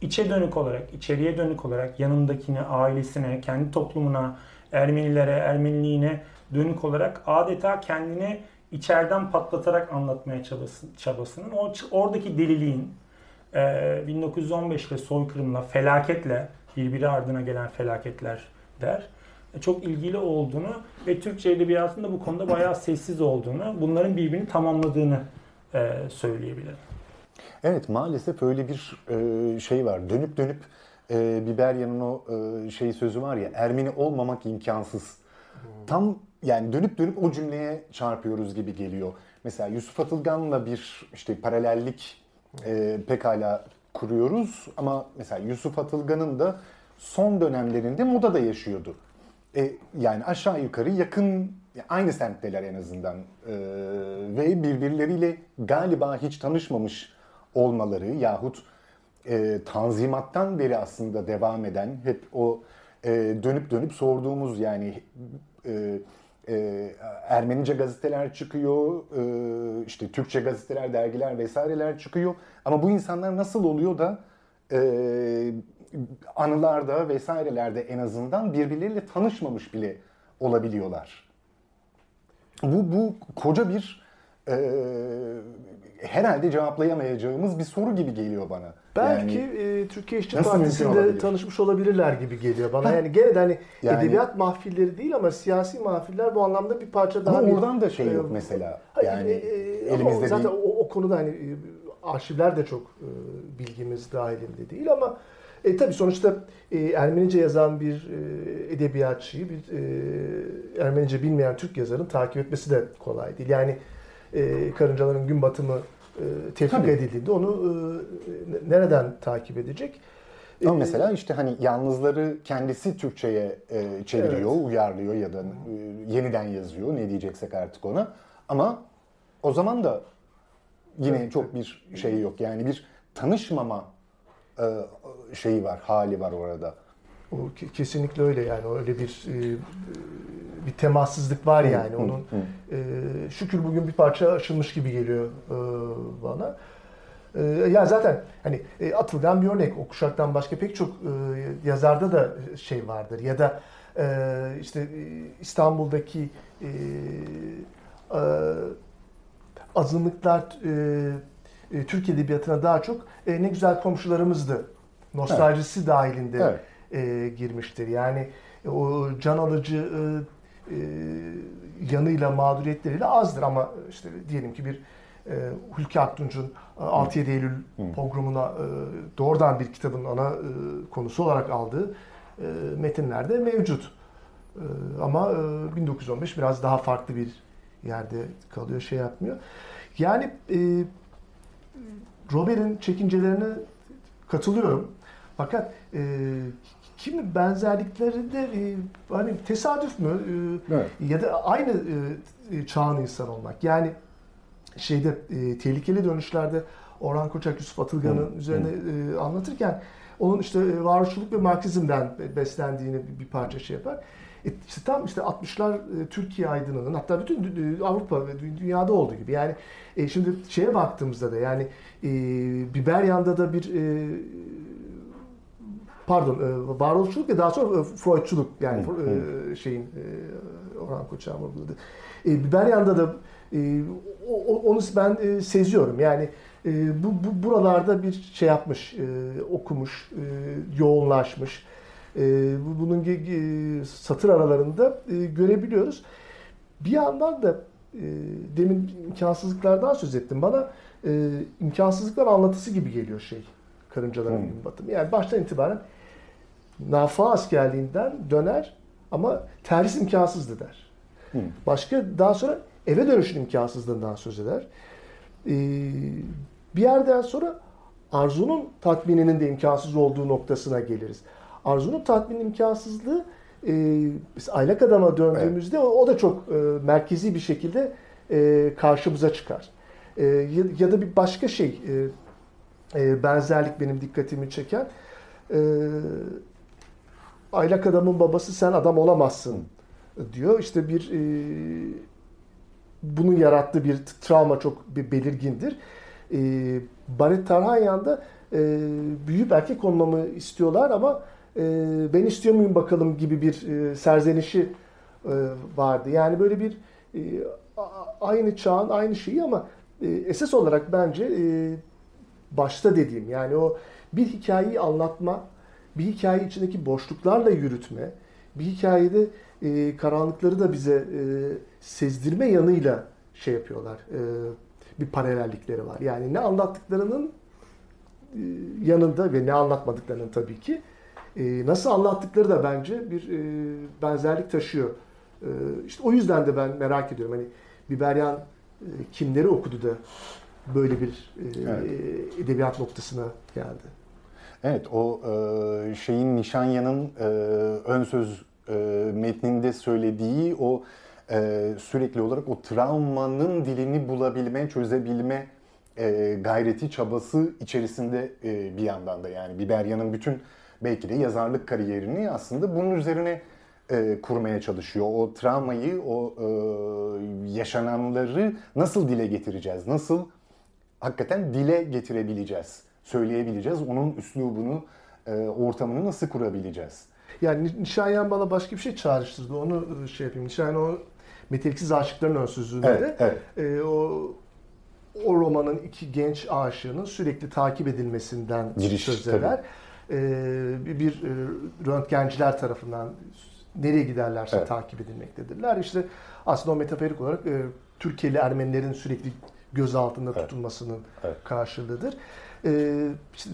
İçe dönük olarak, içeriye dönük olarak yanındakine, ailesine, kendi toplumuna, Ermenilere, Ermeniliğine dönük olarak adeta kendini içeriden patlatarak anlatmaya çabası, çabasının, o, oradaki deliliğin, e, 1915 ile soykırımla, felaketle, birbiri ardına gelen felaketler der çok ilgili olduğunu ve Türkçe edebiyatında bu konuda bayağı sessiz olduğunu, bunların birbirini tamamladığını e, söyleyebilirim. Evet maalesef öyle bir e, şey var. Dönüp dönüp e, Biberya'nın o e, şey sözü var ya Ermeni olmamak imkansız. Tam yani dönüp dönüp o cümleye çarpıyoruz gibi geliyor. Mesela Yusuf Atılgan'la bir işte paralellik e, pekala kuruyoruz ama mesela Yusuf Atılgan'ın da son dönemlerinde moda da yaşıyordu. E, yani aşağı yukarı yakın aynı semtteler en azından e, ve birbirleriyle galiba hiç tanışmamış olmaları yahut e, tanzimattan beri aslında devam eden hep o e, dönüp dönüp sorduğumuz yani e, e, Ermenice gazeteler çıkıyor, e, işte Türkçe gazeteler, dergiler vesaireler çıkıyor. Ama bu insanlar nasıl oluyor da e, anılarda vesairelerde en azından birbirleriyle tanışmamış bile olabiliyorlar. Bu, bu koca bir e, herhalde cevaplayamayacağımız bir soru gibi geliyor bana. Belki yani, e, Türkiye İşçi Partisi'nde tanışmış olabilirler gibi geliyor bana. Yani gene de hani yani, edebiyat mahfilleri değil ama siyasi mahfiller bu anlamda bir parça daha. Ama bir, oradan da şey yok e, mesela. Yani e, e, elimizde zaten değil. O, o konuda hani e, arşivler de çok e, bilgimiz dahilinde değil ama e, tabii sonuçta e, Ermenice yazan bir e, edebiyatçıyı, bir e, Ermenice bilmeyen Türk yazarın takip etmesi de kolay değil. Yani e, karıncaların gün batımı e, tefrik tabii. edildiğinde onu e, nereden takip edecek? Ama e, mesela işte hani yalnızları kendisi Türkçe'ye e, çeviriyor, evet. uyarlıyor ya da e, yeniden yazıyor ne diyeceksek artık ona. Ama o zaman da yine evet. çok bir şey yok. Yani bir tanışmama e, şeyi var, hali var orada. O kesinlikle öyle yani öyle bir e, bir temassızlık var yani onun. E, şükür bugün bir parça aşılmış gibi geliyor e, bana. E, ya zaten hani e, Atılgan bir örnek. O kuşaktan başka pek çok e, yazarda da şey vardır. Ya da e, işte e, İstanbul'daki e, e, azınlıklar e, e, Türk Edebiyatı'na daha çok e, ne güzel komşularımızdı. Nostaljisi evet. dahilinde evet. E, girmiştir. Yani o can alıcı e, e, yanıyla, mağduriyetleriyle azdır ama işte diyelim ki bir e, Hulki Aktunç'un 6-7 e, Eylül pogromuna e, doğrudan bir kitabın ana e, konusu olarak aldığı e, metinlerde mevcut. E, ama e, 1915 biraz daha farklı bir yerde kalıyor, şey yapmıyor. Yani e, Robert'in çekincelerine katılıyorum. Fakat e, kimi benzerlikleri de e, hani tesadüf mü e, evet. ya da aynı e, çağın insan olmak. Yani şeyde e, tehlikeli dönüşlerde Orhan Koçak Yusuf Atılgan'ın üzerine e, anlatırken onun işte e, varoluşçuluk ve Marksizm'den beslendiğini bir parça şey yapar. E, işte tam işte 60'lar e, Türkiye aydınının hatta bütün e, Avrupa ve dünyada olduğu gibi. Yani e, şimdi şeye baktığımızda da yani e, Biberyan'da da bir e, pardon e, varoluşçuluk ve daha sonra e, Freudçuluk yani e, şeyin e, Orhan Koçak'ın vurguladı. E, Biberyan'da da e, o, onu ben e, seziyorum. Yani e, bu, bu buralarda bir şey yapmış, e, okumuş, e, yoğunlaşmış. E, bunun e, satır aralarında e, görebiliyoruz. Bir yandan da e, demin imkansızlıklardan söz ettim. Bana e, imkansızlıklar anlatısı gibi geliyor şey. Karıncaların hmm. batımı. Yani baştan itibaren nafa askerliğinden döner ama terhis imkansızdı der. Hmm. Başka daha sonra eve dönüşün imkansızlığından söz eder. Ee, bir yerden sonra arzunun tatmininin de imkansız olduğu noktasına geliriz. Arzunun tatminin imkansızlığı e, biz aylak adama döndüğümüzde evet. o, o da çok e, merkezi bir şekilde e, karşımıza çıkar. E, ya, ya da bir başka şey e, e, benzerlik benim dikkatimi çeken e, aylak adamın babası sen adam olamazsın diyor. İşte bir e, bunun yarattığı bir travma çok bir belirgindir. E, Barret Tarhanyan'da e, büyüyüp erkek olmamı istiyorlar ama e, ben istiyor muyum bakalım gibi bir e, serzenişi e, vardı. Yani böyle bir e, aynı çağın aynı şeyi ama e, esas olarak bence e, başta dediğim yani o bir hikayeyi anlatma, bir hikaye içindeki boşluklarla yürütme, bir hikayede e, karanlıkları da bize e, sezdirme yanıyla şey yapıyorlar. E, bir paralellikleri var. Yani ne anlattıklarının e, yanında ve ne anlatmadıklarının tabii ki e, nasıl anlattıkları da bence bir e, benzerlik taşıyor. E, işte o yüzden de ben merak ediyorum. Hani Biberyan e, kimleri okudu da böyle bir e, evet. edebiyat noktasına geldi. Evet, o e, şeyin Nişanya'nın e, ön söz e, metninde söylediği o e, sürekli olarak o travmanın dilini bulabilme, çözebilme e, gayreti, çabası içerisinde e, bir yandan da yani Biberya'nın bütün belki de yazarlık kariyerini aslında bunun üzerine e, kurmaya çalışıyor. O travmayı, o e, yaşananları nasıl dile getireceğiz? Nasıl hakikaten dile getirebileceğiz? Söyleyebileceğiz? Onun üslubunu, e, ortamını nasıl kurabileceğiz? Yani Nişanyan bana başka bir şey çağrıştırdı. Onu e, şey yapayım. Nişanyan o meteliksiz aşıkların önsüzlüğünde evet, evet. E, o o romanın iki genç aşığının sürekli takip edilmesinden Giriş, söz eder. E, bir, bir e, röntgenciler tarafından nereye giderlerse evet. takip edilmektedirler. İşte aslında o metaforik olarak e, Türkiye'li Ermenilerin sürekli göz altında evet. tutulmasının evet. karşılığıdır. E, işte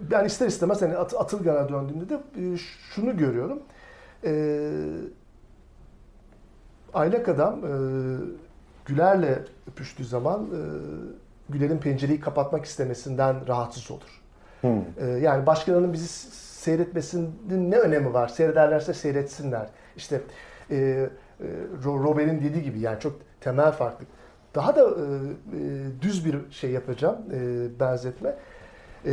ben ister istemez hani At Atılgan'a döndüğümde de e, şunu görüyorum. E, aylak adam e, Güler'le öpüştüğü zaman e, Güler'in pencereyi kapatmak istemesinden rahatsız olur. Hmm. E, yani başkalarının bizi seyretmesinin ne önemi var? Seyrederlerse seyretsinler. İşte e, e, Robert'in dediği gibi yani çok temel farklı. Daha da e, e, düz bir şey yapacağım, e, benzetme e,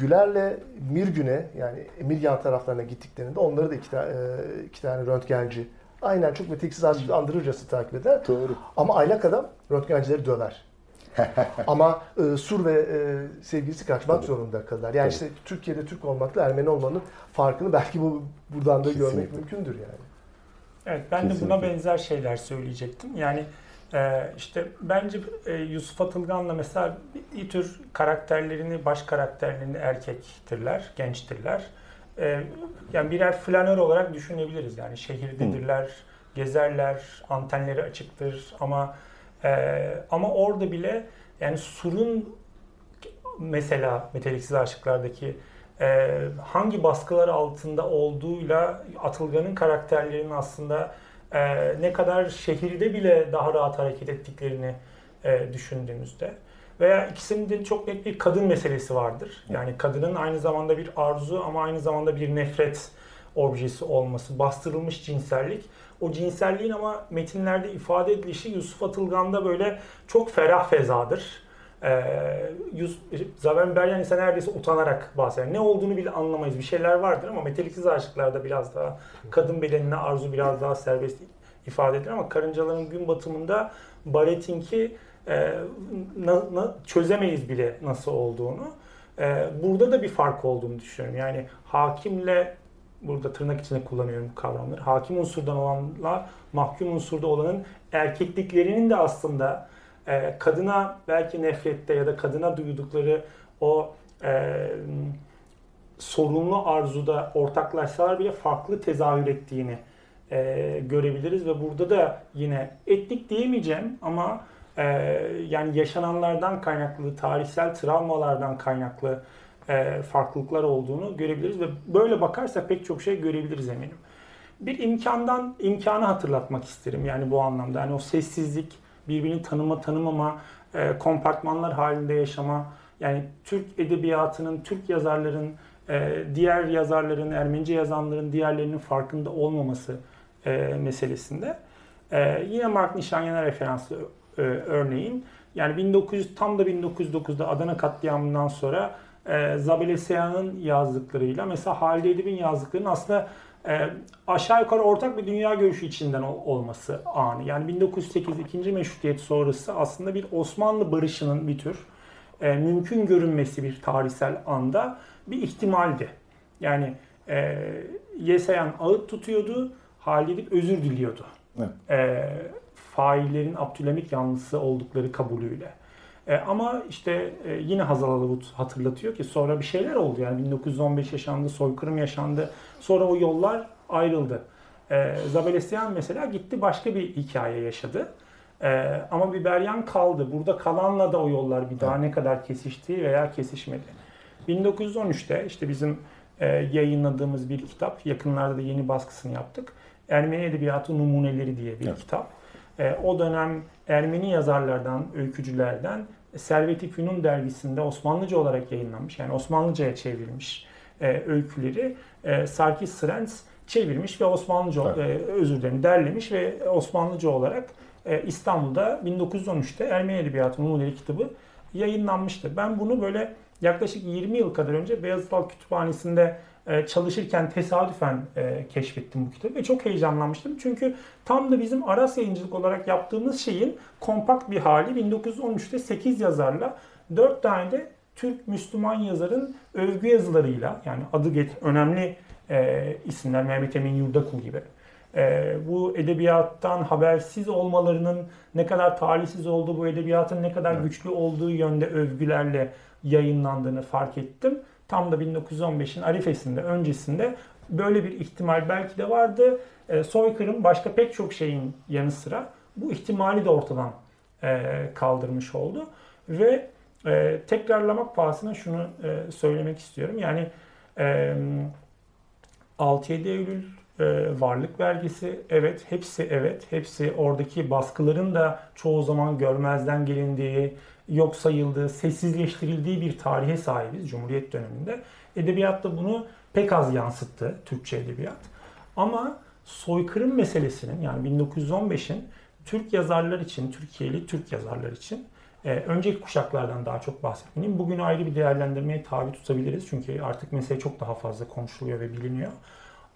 Güler'le Mirgün'e yani Emirgan taraflarına gittiklerinde onları da iki, ta, e, iki tane röntgenci Aynen çok meteliksiz aşık andırırcası takip eder. Doğru. Ama aylak adam röntgencileri döver. *laughs* Ama e, Sur ve e, sevgilisi kaçmak Tabii. zorunda kalırlar. Yani Tabii. işte Türkiye'de Türk olmakla Ermeni olmanın farkını belki bu buradan da görmek Kesinlikle. mümkündür yani. Evet ben de Kesinlikle. buna benzer şeyler söyleyecektim. Yani e, işte bence e, Yusuf Atılgan'la mesela bir, tür karakterlerini, baş karakterlerini erkektirler, gençtirler. E, yani birer flanör olarak düşünebiliriz. Yani şehirdedirler, gezerler, antenleri açıktır ama e, ama orada bile yani surun mesela meteliksiz aşıklardaki e, hangi baskılar altında olduğuyla Atılgan'ın karakterlerinin aslında e, ne kadar şehirde bile daha rahat hareket ettiklerini e, düşündüğümüzde veya ikisinin de çok net bir kadın meselesi vardır. Yani kadının aynı zamanda bir arzu ama aynı zamanda bir nefret objesi olması, bastırılmış cinsellik. O cinselliğin ama metinlerde ifade edilişi Yusuf Atılgan'da böyle çok ferah fezadır. Ee, Yus Zaven Beryan ise neredeyse utanarak bahseder. Ne olduğunu bile anlamayız. Bir şeyler vardır ama meteliksiz aşıklarda biraz daha kadın bedenine arzu biraz daha serbest ifade edilir ama karıncaların gün batımında Baretinki e, na- na- çözemeyiz bile nasıl olduğunu. E, burada da bir fark olduğunu düşünüyorum. Yani hakimle burada tırnak içinde kullanıyorum kavramları. Hakim unsurdan olanla mahkum unsurda olanın erkekliklerinin de aslında e, kadına belki nefrette ya da kadına duydukları o e, sorunlu arzuda ortaklaşsalar bile farklı tezahür ettiğini e, görebiliriz ve burada da yine etnik diyemeyeceğim ama e, yani yaşananlardan kaynaklı, tarihsel travmalardan kaynaklı e, farklılıklar olduğunu görebiliriz ve böyle bakarsak pek çok şey görebiliriz eminim. Bir imkandan imkanı hatırlatmak isterim yani bu anlamda. Yani o sessizlik, birbirini tanıma tanımama, e, kompartmanlar halinde yaşama, yani Türk edebiyatının, Türk yazarların, e, diğer yazarların, Ermenice yazanların diğerlerinin farkında olmaması e, meselesinde. E, yine Mark Nişanyan'a referanslı e, örneğin, yani 1900 tam da 1909'da Adana katliamından sonra e, Zabelesyan'ın yazdıklarıyla mesela Halide Edip'in yazdıklarının aslında e, aşağı yukarı ortak bir dünya görüşü içinden ol- olması anı. Yani 1908 ikinci meşrutiyet sonrası aslında bir Osmanlı barışının bir tür e, mümkün görünmesi bir tarihsel anda bir ihtimaldi. Yani e, Yeseyan ağıt tutuyordu, Halide Edip özür diliyordu. Evet. E, faillerin Abdülhamit yanlısı oldukları kabulüyle. E, ama işte e, yine Hazal Alavut hatırlatıyor ki sonra bir şeyler oldu. Yani 1915 yaşandı, soykırım yaşandı. Sonra o yollar ayrıldı. E, Zabelesyan mesela gitti başka bir hikaye yaşadı. E, ama Biberyan kaldı. Burada kalanla da o yollar bir daha ne kadar kesişti veya kesişmedi. 1913'te işte bizim e, yayınladığımız bir kitap, yakınlarda da yeni baskısını yaptık. Ermeni Edebiyatı Numuneleri diye bir Evet. kitap. E, o dönem Ermeni yazarlardan, öykücülerden Servet-i Fünun dergisinde Osmanlıca olarak yayınlanmış, yani Osmanlıca'ya çevrilmiş e, öyküleri e, Sarkis Srens çevirmiş ve Osmanlıca, Evet. e, özür dilerim, derlemiş ve Osmanlıca olarak e, İstanbul'da 1913'te Ermeni Edebiyatı Numuneleri kitabı yayınlanmıştı. Ben bunu böyle yaklaşık 20 yıl kadar önce Beyazıt Halk Kütüphanesi'nde çalışırken tesadüfen e, keşfettim bu kitabı ve çok heyecanlanmıştım. Çünkü tam da bizim Aras Yayıncılık olarak yaptığımız şeyin kompakt bir hali 1913'te 8 yazarla 4 tane de Türk Müslüman yazarın övgü yazılarıyla yani adı get önemli e, isimler Mehmet Emin Yurdakul gibi. E, bu edebiyattan habersiz olmalarının ne kadar talihsiz olduğu, bu edebiyatın ne kadar güçlü olduğu yönde övgülerle yayınlandığını fark ettim. Tam da 1915'in arifesinde, öncesinde böyle bir ihtimal belki de vardı. E, soykırım başka pek çok şeyin yanı sıra bu ihtimali de ortadan e, kaldırmış oldu. Ve e, tekrarlamak pahasına şunu söylemek istiyorum. Yani e, 6-7 Eylül varlık belgesi evet hepsi evet hepsi oradaki baskıların da çoğu zaman görmezden gelindiği yok sayıldığı sessizleştirildiği bir tarihe sahibiz Cumhuriyet döneminde. Edebiyat da bunu pek az yansıttı Türkçe edebiyat. Ama soykırım meselesinin yani 1915'in Türk yazarlar için, Türkiye'li Türk yazarlar için e, önceki kuşaklardan daha çok bahsetmeliyim. Bugün ayrı bir değerlendirmeye tabi tutabiliriz. Çünkü artık mesele çok daha fazla konuşuluyor ve biliniyor.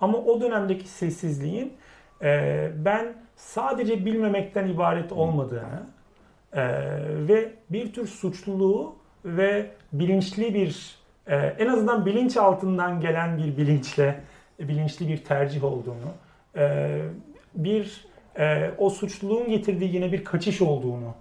Ama o dönemdeki sessizliğin e, ben sadece bilmemekten ibaret olmadığını e, ve bir tür suçluluğu ve bilinçli bir e, en azından bilinç altından gelen bir bilinçle bilinçli bir tercih olduğunu e, bir e, o suçluluğun getirdiği yine bir kaçış olduğunu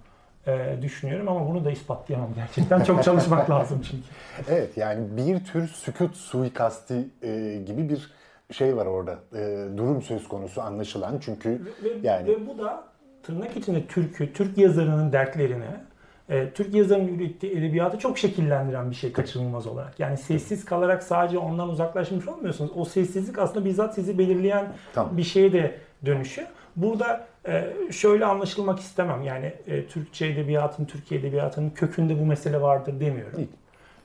e, düşünüyorum ama bunu da ispatlayamam gerçekten. Çok *laughs* çalışmak lazım çünkü. Evet yani bir tür sükut suikasti e, gibi bir şey var orada. E, durum söz konusu anlaşılan çünkü Ve, ve, yani ve bu da tırnak içinde Türk'ü, Türk yazarının dertlerini, e, Türk yazarının ürettiği edebiyatı çok şekillendiren bir şey kaçınılmaz olarak. Yani sessiz kalarak sadece ondan uzaklaşmış olmuyorsunuz. O sessizlik aslında bizzat sizi belirleyen Tamam. bir şeye de dönüşü. Burada e, şöyle anlaşılmak istemem. Yani e, Türkçe edebiyatın, Türkiye edebiyatının kökünde bu mesele vardır demiyorum. Değil.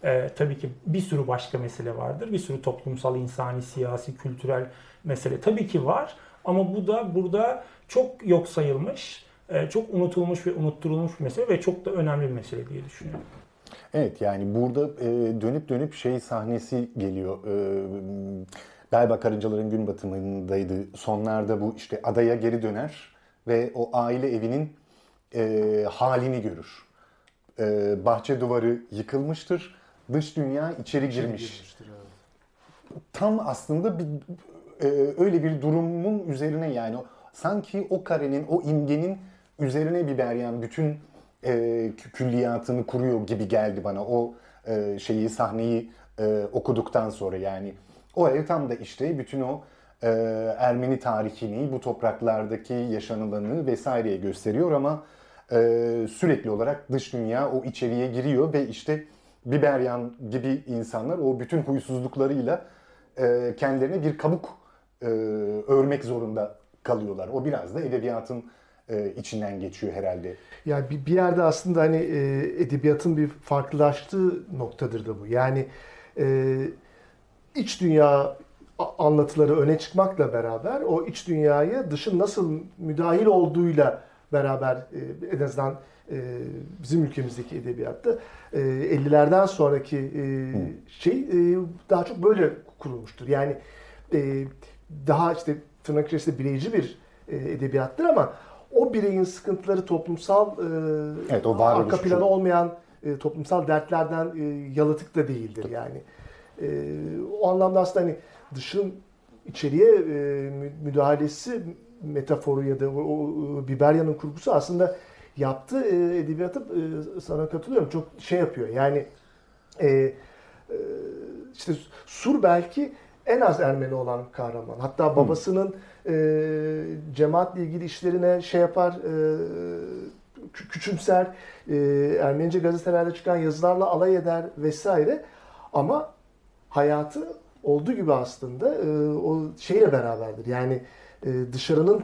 E, tabii ki bir sürü başka mesele vardır. Bir sürü toplumsal, insani, siyasi, kültürel mesele tabii ki var. Ama bu da burada çok yok sayılmış, e, çok unutulmuş ve unutturulmuş bir mesele ve çok da önemli bir mesele diye düşünüyorum. Evet yani burada e, dönüp dönüp şey sahnesi geliyor. E, Belba Karıncaların Gün Batımı'ndaydı. Sonlarda bu işte adaya geri döner ve o aile evinin halini görür. Bahçe duvarı yıkılmıştır. Dış dünya içeri girmiş. Tam aslında bir öyle bir durumun üzerine yani o- sanki o karenin, o imgenin üzerine bir Beryan bütün e, kü- külliyatını kuruyor gibi geldi bana. O e, şeyi sahneyi e, okuduktan sonra yani. O ev tam da işte bütün o e, Ermeni tarihini, bu topraklardaki yaşanılanı vesaireye gösteriyor ama e, sürekli olarak dış dünya o içeriye giriyor ve işte Biberyan gibi insanlar o bütün huysuzluklarıyla e, kendilerine bir kabuk e, örmek zorunda kalıyorlar. O biraz da edebiyatın e, içinden geçiyor herhalde. Yani bir, bir yerde aslında hani e, edebiyatın bir farklılaştığı noktadır da bu. Yani e, iç dünya anlatıları öne çıkmakla beraber o iç dünyaya dışın nasıl müdahil olduğuyla beraber e, en azından e, bizim ülkemizdeki edebiyatta e, 50'lerden sonraki e, şey e, daha çok böyle kurulmuştur. Yani e, daha işte tırnak içerisinde bireyci bir e, edebiyattır ama o bireyin sıkıntıları toplumsal e, Evet, o arka planı olmayan e, toplumsal dertlerden e, yalıtık da değildir yani. E, o anlamda aslında hani dışın içeriye e, mü- müdahalesi metaforu ya da o, o Biberya'nın kurgusu aslında yaptığı e, edebiyatı e, sana katılıyorum çok şey yapıyor yani e, e, işte Sur belki en az Ermeni olan kahraman. Hatta babasının e, cemaatle ilgili işlerine şey yapar, e, kü- küçümser, e, Ermenice gazetelerde çıkan yazılarla alay eder vesaire. Ama hayatı olduğu gibi aslında e, o şeyle beraberdir. Yani e, dışarının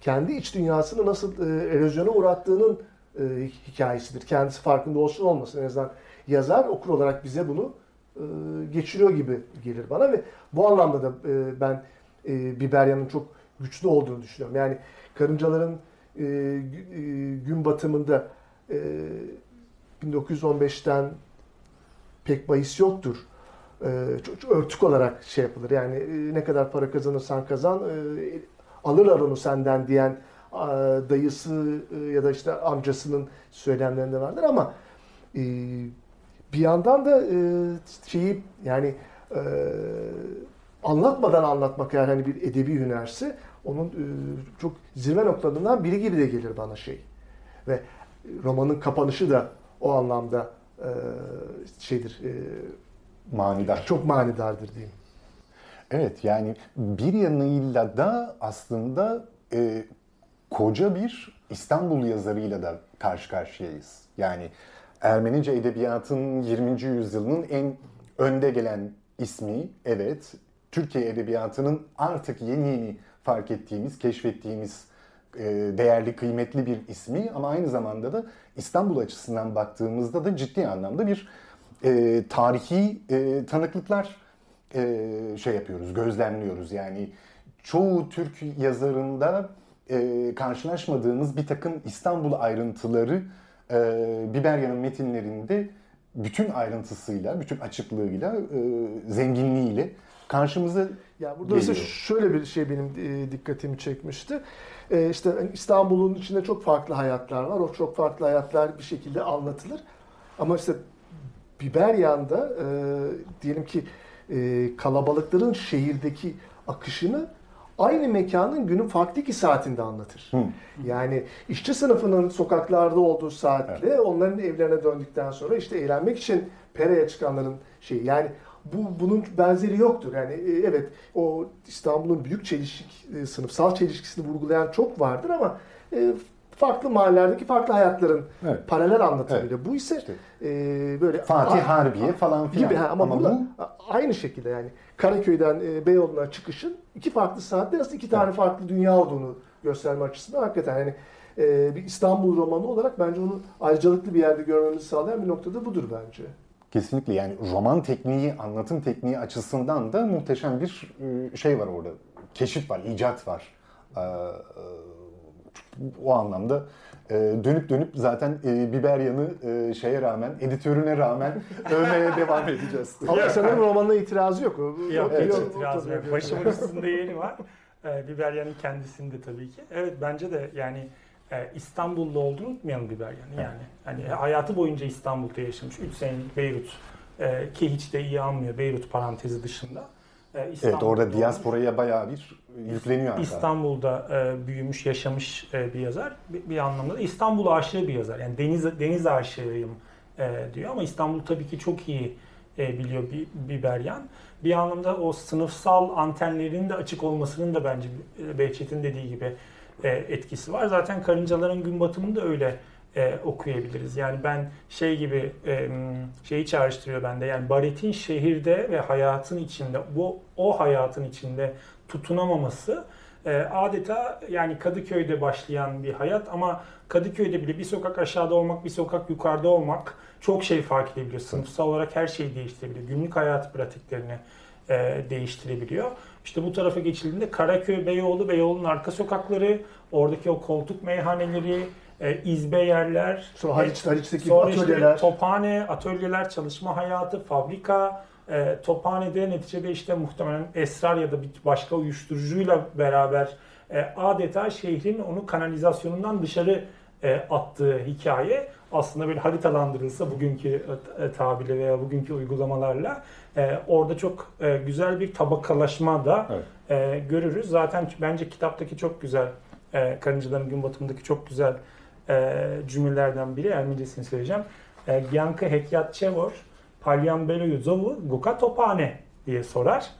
kendi iç dünyasını nasıl e, erozyona uğrattığının e, hikayesidir. Kendisi farkında olsun olmasın en azından yazar okur olarak bize bunu geçiriyor gibi gelir bana ve bu anlamda da e, ben e, Biberya'nın çok güçlü olduğunu düşünüyorum. Yani karıncaların e, gü- e, gün batımında e, 1915'ten pek bahis yoktur. E, örtük olarak şey yapılır. Yani e, ne kadar para kazanırsan kazan e, alırlar onu senden diyen dayısı e, ya da işte amcasının söylemlerinde vardır ama e, bir yandan da e, şeyi yani e, anlatmadan anlatmak yani hani bir edebi hünerse onun e, çok zirve noktalarından biri gibi de gelir bana şey. Ve romanın kapanışı da o anlamda e, şeydir e, Manidar. çok manidardır diyeyim. Evet yani bir yanıyla da aslında e, koca bir İstanbul yazarıyla da karşı karşıyayız. Yani Ermenice edebiyatın 20. yüzyılının en önde gelen ismi evet. Türkiye edebiyatının artık yeni yeni fark ettiğimiz, keşfettiğimiz e, değerli, kıymetli bir ismi ama aynı zamanda da İstanbul açısından baktığımızda da ciddi anlamda bir e, tarihi e, tanıklıklar şey yapıyoruz, gözlemliyoruz. Yani çoğu Türk yazarında karşılaşmadığımız bir takım İstanbul ayrıntıları e, Biberya'nın metinlerinde bütün ayrıntısıyla, bütün açıklığıyla, e, zenginliğiyle karşımıza Ya burada geliyor. şöyle bir şey benim e, dikkatimi çekmişti. E, işte hani İstanbul'un içinde çok farklı hayatlar var. O çok farklı hayatlar bir şekilde anlatılır. Ama işte Biberyan'da e, diyelim ki e, kalabalıkların şehirdeki akışını aynı mekanın günün farklı iki saatinde anlatır. Hı. Yani işçi sınıfının sokaklarda olduğu saatle onların evlerine döndükten sonra işte eğlenmek için Pera'ya çıkanların şeyi yani bu bunun benzeri yoktur. Yani e, evet o İstanbul'un büyük çelişik e, sınıfsal çelişkisini vurgulayan çok vardır ama e, farklı mahallelerdeki farklı hayatların Evet. paralel anlatımıyla. Bu ise İşte e, böyle Fatih Harbiye falan filan. gibi ha, ama, Ama burada bu aynı şekilde yani Karaköy'den e, Beyoğlu'na çıkışın iki farklı saatte nasıl iki tane farklı dünya olduğunu gösterme açısından hakikaten yani e, bir İstanbul romanı olarak bence onu ayrıcalıklı bir yerde görmemizi sağlayan bir noktada budur bence. kesinlikle yani roman tekniği, anlatım tekniği açısından da muhteşem bir e, şey var orada. Keşif var, icat var. O anlamda e, dönüp dönüp zaten e, Biberyan'ı e, şeye rağmen, editörüne rağmen *laughs* övmeye devam edeceğiz. Ama sanırım romanına itirazı yok. Yok o- hiç o- itiraz o- yok. Başımın üstünde yeri var. Ee, Biberyan'ın kendisinde tabii ki. Evet bence de yani e, İstanbul'da olduğunu unutmayalım Biberyan'ı yani. Hani hayatı boyunca İstanbul'da yaşamış. 3 senelik Beyrut e, ki hiç de iyi almıyor Beyrut parantezi dışında. E, Evet İstanbul'da orada olmuş. diasporaya bayağı bir yükleniyor. İstanbul'da e, büyümüş, yaşamış e, bir yazar. Bir, bir anlamda da İstanbul aşığı bir yazar. Yani deniz deniz aşığıyım e, diyor ama İstanbul tabii ki çok iyi e, biliyor bir Biberyan. Bir anlamda o sınıfsal antenlerin de açık olmasının da bence Behçet'in dediği gibi e, etkisi var. Zaten Karıncaların Gün Batımı'nı da öyle e, okuyabiliriz. Yani ben şey gibi e, şeyi çağrıştırıyor bende. Yani Baret'in şehirde ve hayatın içinde bu o hayatın içinde tutunamaması e, adeta yani Kadıköy'de başlayan bir hayat ama Kadıköy'de bile bir sokak aşağıda olmak, bir sokak yukarıda olmak çok şey fark edebiliyor. Sınıfsal olarak her şeyi değiştirebiliyor. Günlük hayat pratiklerini e, değiştirebiliyor. İşte bu tarafa geçildiğinde Karaköy, Beyoğlu, Beyoğlu'nun arka sokakları, oradaki o koltuk meyhaneleri, e, izbe yerler, Sonra Haliç, Haliç'teki Sonra işte atölyeler. tophane, atölyeler, çalışma hayatı, fabrika, e, tophanede neticede işte muhtemelen esrar ya da bir başka uyuşturucuyla beraber e, adeta şehrin onu kanalizasyonundan dışarı e, attığı hikaye aslında böyle haritalandırılsa bugünkü e, tabirle veya bugünkü uygulamalarla e, orada çok e, güzel bir tabakalaşma da Evet. e, görürüz. Zaten bence kitaptaki çok güzel, e, Karıncaların Gün Batımı'ndaki çok güzel e, cümlelerden biri, Ermenicesini söyleyeceğim. E, Gianca Hekyatçevor, Palyan Belo'yu zovu Guka Topane diye sorar.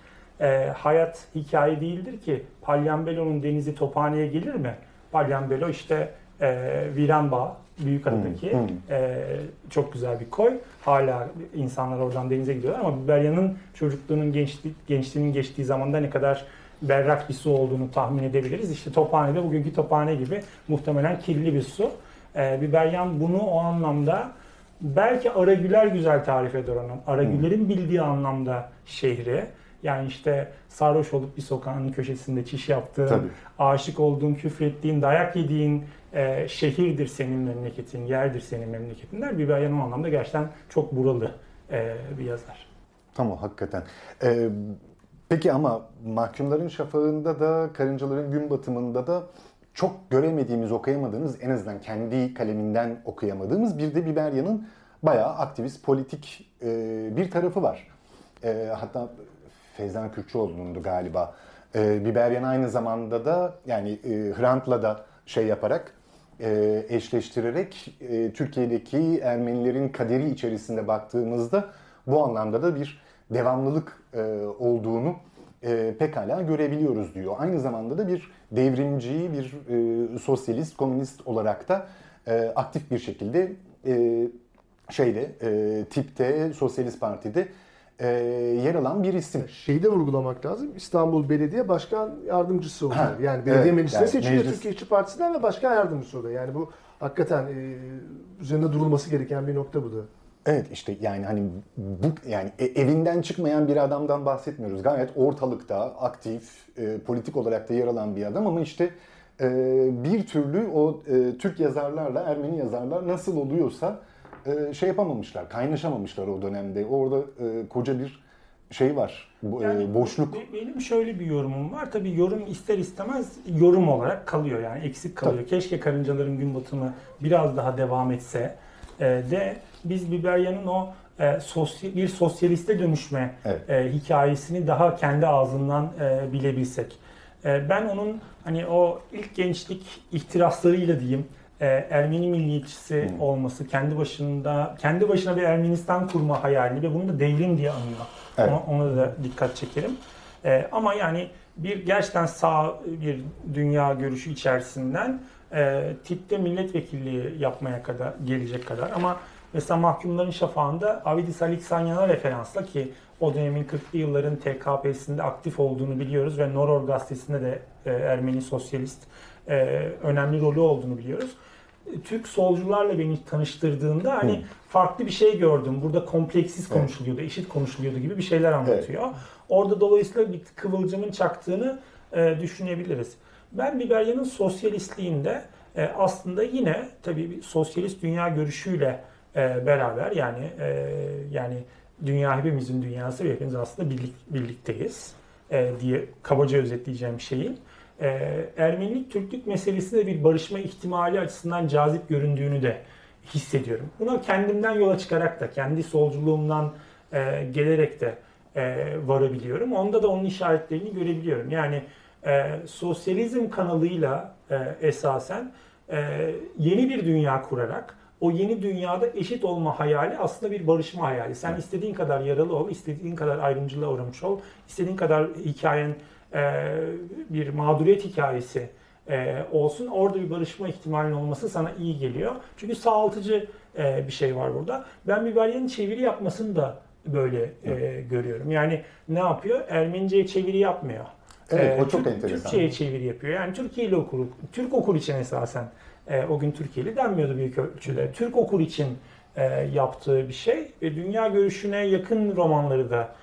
E, hayat hikaye değildir ki Palyan Belo'nun denizi Tophane'ye gelir mi? Palyan Belo işte e, Viranbağ, Büyükada'daki Hmm, hmm. e, çok güzel bir koy. Hala insanlar oradan denize gidiyorlar ama Biberya'nın çocukluğunun gençliği, gençliğinin geçtiği zamanda ne kadar berrak bir su olduğunu tahmin edebiliriz. İşte Tophane'de bugünkü Tophane gibi muhtemelen kirli bir su. E, Biberyan bunu o anlamda belki Aragüler güzel tarif eder onun. Aragüler'in bildiği anlamda şehri. Yani işte sarhoş olup bir sokağın köşesinde çiş yaptığın, Tabii. aşık olduğun, küfrettiğin, dayak yediğin e, şehirdir senin memleketin, yerdir senin memleketin der. Biberyan o anlamda gerçekten çok buralı e, bir yazar. Tamam hakikaten. Ee, peki ama Mahkumların Şafağı'nda da Karıncaların Gün Batımı'nda da çok göremediğimiz, okuyamadığımız, en azından kendi kaleminden okuyamadığımız bir de Biberya'nın bayağı aktivist, politik e, bir tarafı var. E, hatta Feyzan Kürkçüoğlu'nundu galiba. E, Biberyan aynı zamanda da yani e, Hrant'la da şey yaparak e, eşleştirerek e, Türkiye'deki Ermenilerin kaderi içerisinde baktığımızda bu anlamda da bir devamlılık olduğunu e, pekala görebiliyoruz diyor. Aynı zamanda da bir devrimci, bir e, sosyalist, komünist olarak da e, aktif bir şekilde e, şeyde, e, tipte, Sosyalist Parti'de e, yer alan bir isim. Şeyi de vurgulamak lazım. İstanbul Belediye Başkan Yardımcısı oluyor. Ha, yani belediye evet, meclisine yani seçiliyor meclis- Türkiye İşçi Partisi'nden ve başkan yardımcısı oluyor. Yani bu hakikaten e, üzerinde durulması gereken bir nokta bu da. Evet işte yani hani bu yani e- evinden çıkmayan bir adamdan bahsetmiyoruz. Gayet ortalıkta aktif, e, politik olarak da yer alan bir adam ama işte e, bir türlü o e, Türk yazarlarla Ermeni yazarlar nasıl oluyorsa e, şey yapamamışlar, kaynaşamamışlar o dönemde. Orada e, koca bir şey var. Bu, yani, boşluk. Benim şöyle bir yorumum var. Tabii yorum ister istemez yorum olarak kalıyor yani eksik kalıyor. Tabii. Keşke karıncaların gün batımı biraz daha devam etse e, de biz Biberya'nın o e, sosy bir sosyaliste dönüşme evet. e, hikayesini daha kendi ağzından e, bilebilsek. E, ben onun hani o ilk gençlik ihtiraslarıyla diyeyim e, Ermeni milliyetçisi hmm. olması, kendi başında kendi başına bir Ermenistan kurma hayalini ve bunu da devrim diye anıyor. Evet. Ona, ona da dikkat çekerim. E, ama yani bir gerçekten sağ bir dünya görüşü içerisinden e, tipte milletvekilliği yapmaya kadar gelecek kadar ama mesela mahkumların şafağında Avidis Aleksanyan'a referansla ki o dönemin 40'lı yılların TKP'sinde aktif olduğunu biliyoruz ve Noror gazetesinde de e, Ermeni sosyalist e, önemli rolü olduğunu biliyoruz. Türk solcularla beni tanıştırdığında hani hmm. farklı bir şey gördüm. Burada kompleksiz konuşuluyordu, evet. eşit konuşuluyordu gibi bir şeyler anlatıyor. Evet. Orada dolayısıyla bir kıvılcımın çaktığını e, düşünebiliriz. Ben Biberya'nın sosyalistliğinde e, aslında yine tabii bir sosyalist dünya görüşüyle e, beraber yani e, yani dünya hepimizin dünyası ve hepimiz aslında birlik, birlikteyiz e, diye kabaca özetleyeceğim şeyin e, Ermenilik Türklük meselesinde bir barışma ihtimali açısından cazip göründüğünü de hissediyorum. Buna kendimden yola çıkarak da kendi solculuğumdan e, gelerek de e, varabiliyorum. Onda da onun işaretlerini görebiliyorum. Yani e, sosyalizm kanalıyla e, esasen e, yeni bir dünya kurarak o yeni dünyada eşit olma hayali aslında bir barışma hayali. Sen istediğin kadar yaralı ol, istediğin kadar ayrımcılığa uğramış ol, istediğin kadar hikayen e, bir mağduriyet hikayesi e, olsun. Orada bir barışma ihtimalinin olması sana iyi geliyor. Çünkü sağaltıcı e, bir şey var burada. Ben Biberyen'in çeviri yapmasını da böyle görüyorum. Yani ne yapıyor? Ermenice'ye çeviri yapmıyor. Evet, o çok Türk, enteresan. Türkçe'ye çeviri yapıyor. Yani Türkiye'li okul, Türk okul için esasen o gün Türkiye'li denmiyordu büyük ölçüde. Türk okul için yaptığı bir şey ve dünya görüşüne yakın romanları da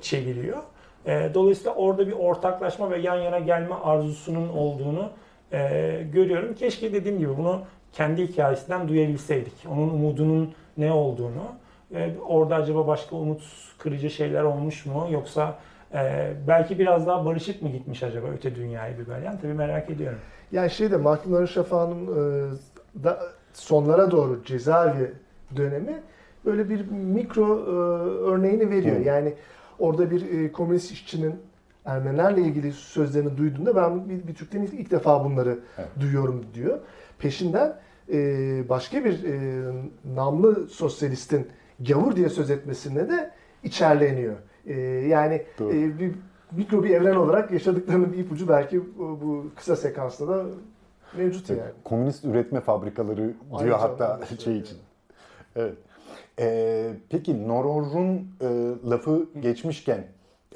çeviriyor. E, dolayısıyla orada bir ortaklaşma ve yan yana gelme arzusunun olduğunu e, görüyorum. Keşke dediğim gibi bunu kendi hikayesinden duyabilseydik. Onun umudunun ne olduğunu. E, orada acaba başka umut kırıcı şeyler olmuş mu? Yoksa e, belki biraz daha barışık mı gitmiş acaba öte dünyaya bir yani Tabii merak ediyorum. Yani şeyde Mahkumların Şafağı'nın e, da sonlara doğru cezaevi dönemi böyle bir mikro e, örneğini veriyor. Hı. Yani Orada bir e, komünist işçinin Ermenilerle ilgili sözlerini duyduğunda ben bir, bir Türk'ten ilk, ilk defa bunları evet. duyuyorum diyor. Peşinden e, başka bir e, namlı sosyalistin gavur diye söz etmesinde de içerleniyor. E, yani e, bir mikro bir evren olarak yaşadıklarının bir ipucu belki bu, kısa sekansta da mevcut yani. Komünist üretme fabrikaları diyor Ayrıca hatta şey için. Evet. Ee, peki Noror'un e, lafı geçmişken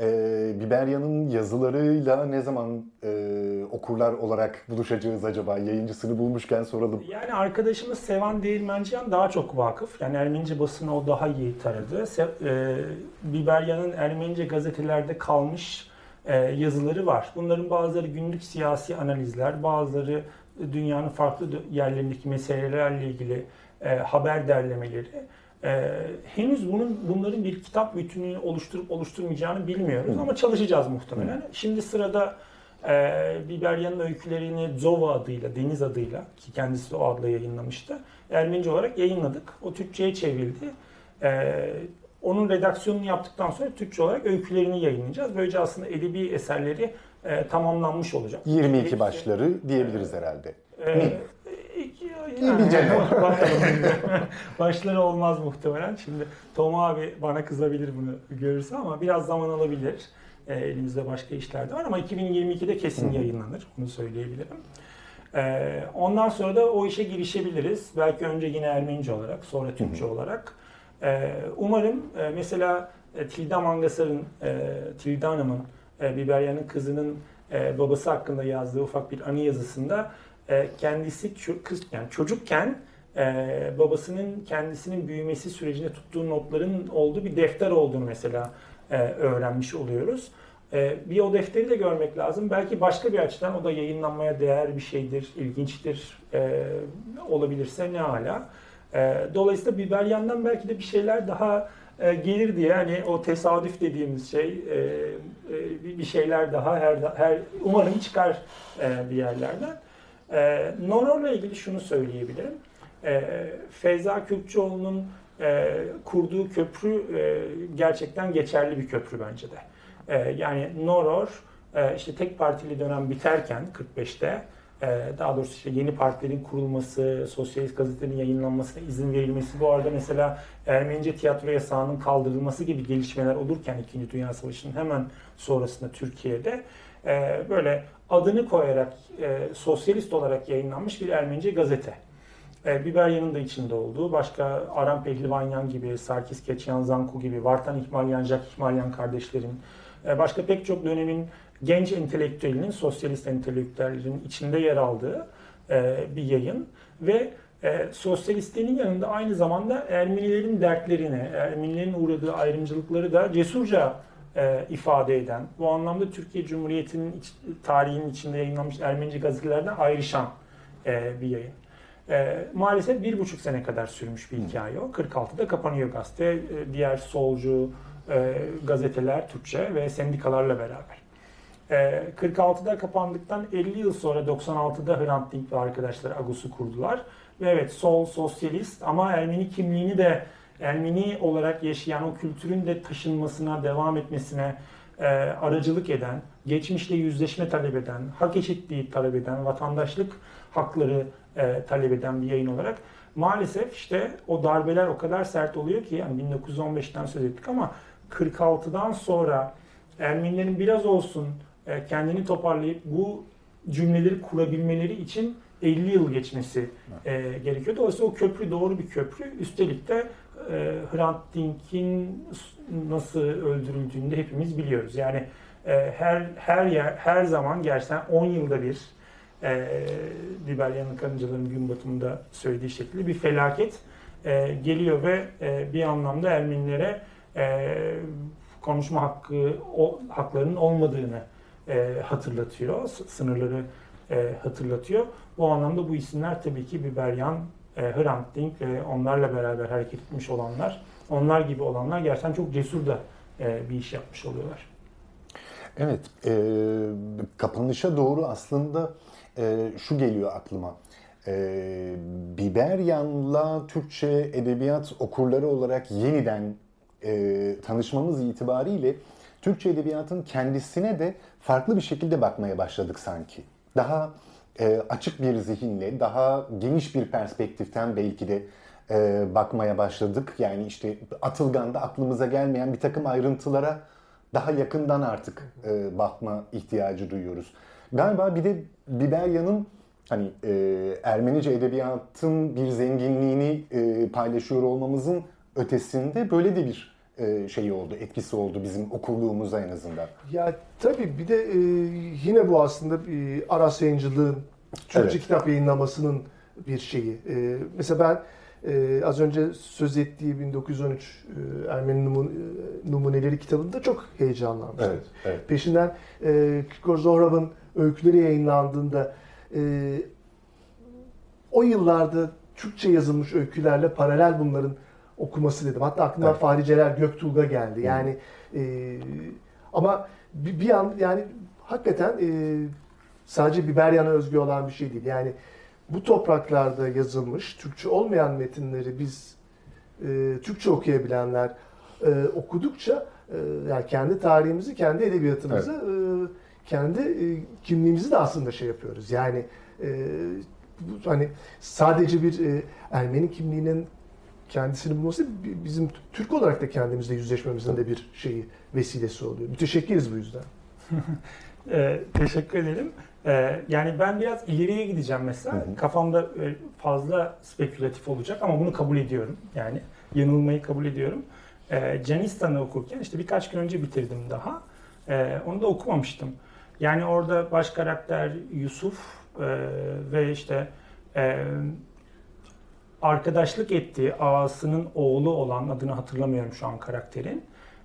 e, Biberya'nın yazılarıyla ne zaman e, okurlar olarak buluşacağız acaba? Yayıncısını bulmuşken soralım. Yani arkadaşımız Sevan Değirmenciyan daha çok vakıf. Yani Ermenice basını o daha iyi taradı. Se, e, Biberya'nın Ermenice gazetelerde kalmış e, yazıları var. Bunların bazıları günlük siyasi analizler, bazıları dünyanın farklı yerlerindeki meselelerle ilgili e, haber derlemeleri. Ee, henüz bunun bunların bir kitap bütünü oluşturup oluşturmayacağını bilmiyoruz ama çalışacağız muhtemelen. Şimdi sırada e, Biberyan'ın öykülerini Zova adıyla, Deniz adıyla ki kendisi o adla yayınlamıştı. Ermenice olarak yayınladık. O Türkçe'ye çevrildi. E, onun redaksiyonunu yaptıktan sonra Türkçe olarak öykülerini yayınlayacağız. Böylece aslında edebi eserleri e, tamamlanmış olacak. 22 başları diyebiliriz herhalde. E, yani, *laughs* *laughs* Başları olmaz muhtemelen. Şimdi Tom abi bana kızabilir bunu görürse ama biraz zaman alabilir. E, elimizde başka işler de var ama 2022'de kesin yayınlanır. Onu söyleyebilirim. E, ondan sonra da o işe girişebiliriz. Belki önce yine Ermenice olarak, sonra Türkçe olarak. E, umarım e, mesela e, Tilda Mangasar'ın, e, Tilda Hanım'ın, e, Biberya'nın kızının e, babası hakkında yazdığı ufak bir anı yazısında e, kendisi kız yani çocukken e, babasının kendisinin büyümesi sürecinde tuttuğu notların olduğu bir defter olduğunu mesela e, öğrenmiş oluyoruz. bir o defteri de görmek lazım. Belki başka bir açıdan o da yayınlanmaya değer bir şeydir, ilginçtir, olabilirse ne hala. dolayısıyla Biberyan'dan belki de bir şeyler daha e, gelir diye hani o tesadüf dediğimiz şey e, e, bir şeyler daha her her umarım çıkar e, bir yerlerden. E, Noror'la ilgili şunu söyleyebilirim. E, Feyza Kürkçoğlu'nun e, kurduğu köprü e, gerçekten geçerli bir köprü bence de. E, yani Noror e, işte tek partili dönem biterken 45'te ee, daha doğrusu işte yeni partilerin kurulması, sosyalist gazetelerin yayınlanmasına izin verilmesi, bu arada mesela Ermenice tiyatro yasağının kaldırılması gibi gelişmeler olurken 2. Dünya Savaşı'nın hemen sonrasında Türkiye'de e, böyle adını koyarak e, sosyalist olarak yayınlanmış bir Ermenice gazete. E, Biberyan'ın da içinde olduğu, başka Aram Pehlivanyan gibi, Sarkis Keçyan Zanku gibi, Vartan İhmalyan, Jack İhmalyan kardeşlerin, başka pek çok dönemin genç entelektüelinin, sosyalist entelektüellerin içinde yer aldığı e, bir yayın ve e, sosyalistlerin yanında aynı zamanda Ermenilerin dertlerini, Ermenilerin uğradığı ayrımcılıkları da cesurca e, ifade eden, bu anlamda Türkiye Cumhuriyeti'nin iç, tarihinin içinde yayınlanmış Ermenice gazetelerden ayrışan e, bir yayın. E, maalesef bir buçuk sene kadar sürmüş bir hikaye o. 46'da kapanıyor gazete. E, diğer solcu e, gazeteler Türkçe ve sendikalarla beraber. 46'da ee, kapandıktan 50 yıl sonra 96'da Hrant Dink ve arkadaşlar Agus'u kurdular. Ve evet sol, sosyalist ama Ermeni kimliğini de Ermeni olarak yaşayan o kültürün de taşınmasına, devam etmesine e, aracılık eden, geçmişle yüzleşme talep eden, hak eşitliği talep eden, vatandaşlık hakları e, talep eden bir yayın olarak maalesef işte o darbeler o kadar sert oluyor ki yani 1915'ten söz ettik ama 46'dan sonra Ermenilerin biraz olsun e, kendini toparlayıp bu cümleleri kurabilmeleri için 50 yıl geçmesi e, gerekiyor. Dolayısıyla o köprü doğru bir köprü. Üstelik de e, Hrant Dink'in nasıl öldürüldüğünü de hepimiz biliyoruz. Yani e, her her yer her zaman gerçekten 10 yılda bir e, Biberyan'ın karıncaların gün batımında söylediği şekilde bir felaket e, geliyor ve e, bir anlamda Ermenilere e, konuşma hakkı o haklarının olmadığını e, hatırlatıyor, sınırları e, hatırlatıyor. Bu anlamda bu isimler tabii ki Biberyan, e, Hrant Dink ve onlarla beraber hareket etmiş olanlar, onlar gibi olanlar gerçekten çok cesur da e, bir iş yapmış oluyorlar. Evet, e, kapanışa doğru aslında e, şu geliyor aklıma. E, Biberyan'la Türkçe edebiyat okurları olarak yeniden e, tanışmamız itibariyle Türkçe edebiyatın kendisine de farklı bir şekilde bakmaya başladık sanki. Daha e, açık bir zihinle, daha geniş bir perspektiften belki de e, bakmaya başladık. Yani işte Atılgan'da aklımıza gelmeyen bir takım ayrıntılara daha yakından artık e, bakma ihtiyacı duyuyoruz. Galiba bir de Biberya'nın hani e, Ermenice edebiyatın bir zenginliğini e, paylaşıyor olmamızın ötesinde böyle de bir şeyi oldu, etkisi oldu bizim okulluğumuza en azından. Ya tabii bir de e, yine bu aslında e, Aras Yayıncılığın Türkçe evet. kitap yayınlamasının bir şeyi. E, mesela ben e, az önce söz ettiği 1913 e, Ermeni numun, e, Numuneleri kitabında çok heyecanlanmıştım. Evet, evet. Peşinden e, Kikor Zohrav'ın öyküleri yayınlandığında e, o yıllarda Türkçe yazılmış öykülerle paralel bunların okuması dedim. Hatta aklıma evet. Fahri Celal Göktulga geldi. Yani e, ama bir, bir an yani hakikaten e, sadece Biberyan'a özgü olan bir şey değil. Yani bu topraklarda yazılmış Türkçe olmayan metinleri biz e, Türkçe okuyabilenler e, okudukça e, yani kendi tarihimizi, kendi edebiyatımızı, evet. e, kendi e, kimliğimizi de aslında şey yapıyoruz. Yani e, hani sadece bir e, Ermeni kimliğinin kendisini bulması bizim Türk olarak da kendimizle yüzleşmemizin de bir şeyi vesilesi oluyor. Müteşekkiriz bu yüzden. *laughs* e, teşekkür ederim. E, yani ben biraz ileriye gideceğim mesela. Hı hı. Kafamda e, fazla spekülatif olacak ama bunu kabul ediyorum. Yani yanılmayı kabul ediyorum. E, Canistan'ı okurken işte birkaç gün önce bitirdim daha. E, onu da okumamıştım. Yani orada baş karakter Yusuf e, ve işte e, arkadaşlık ettiği ağasının oğlu olan adını hatırlamıyorum şu an karakterin.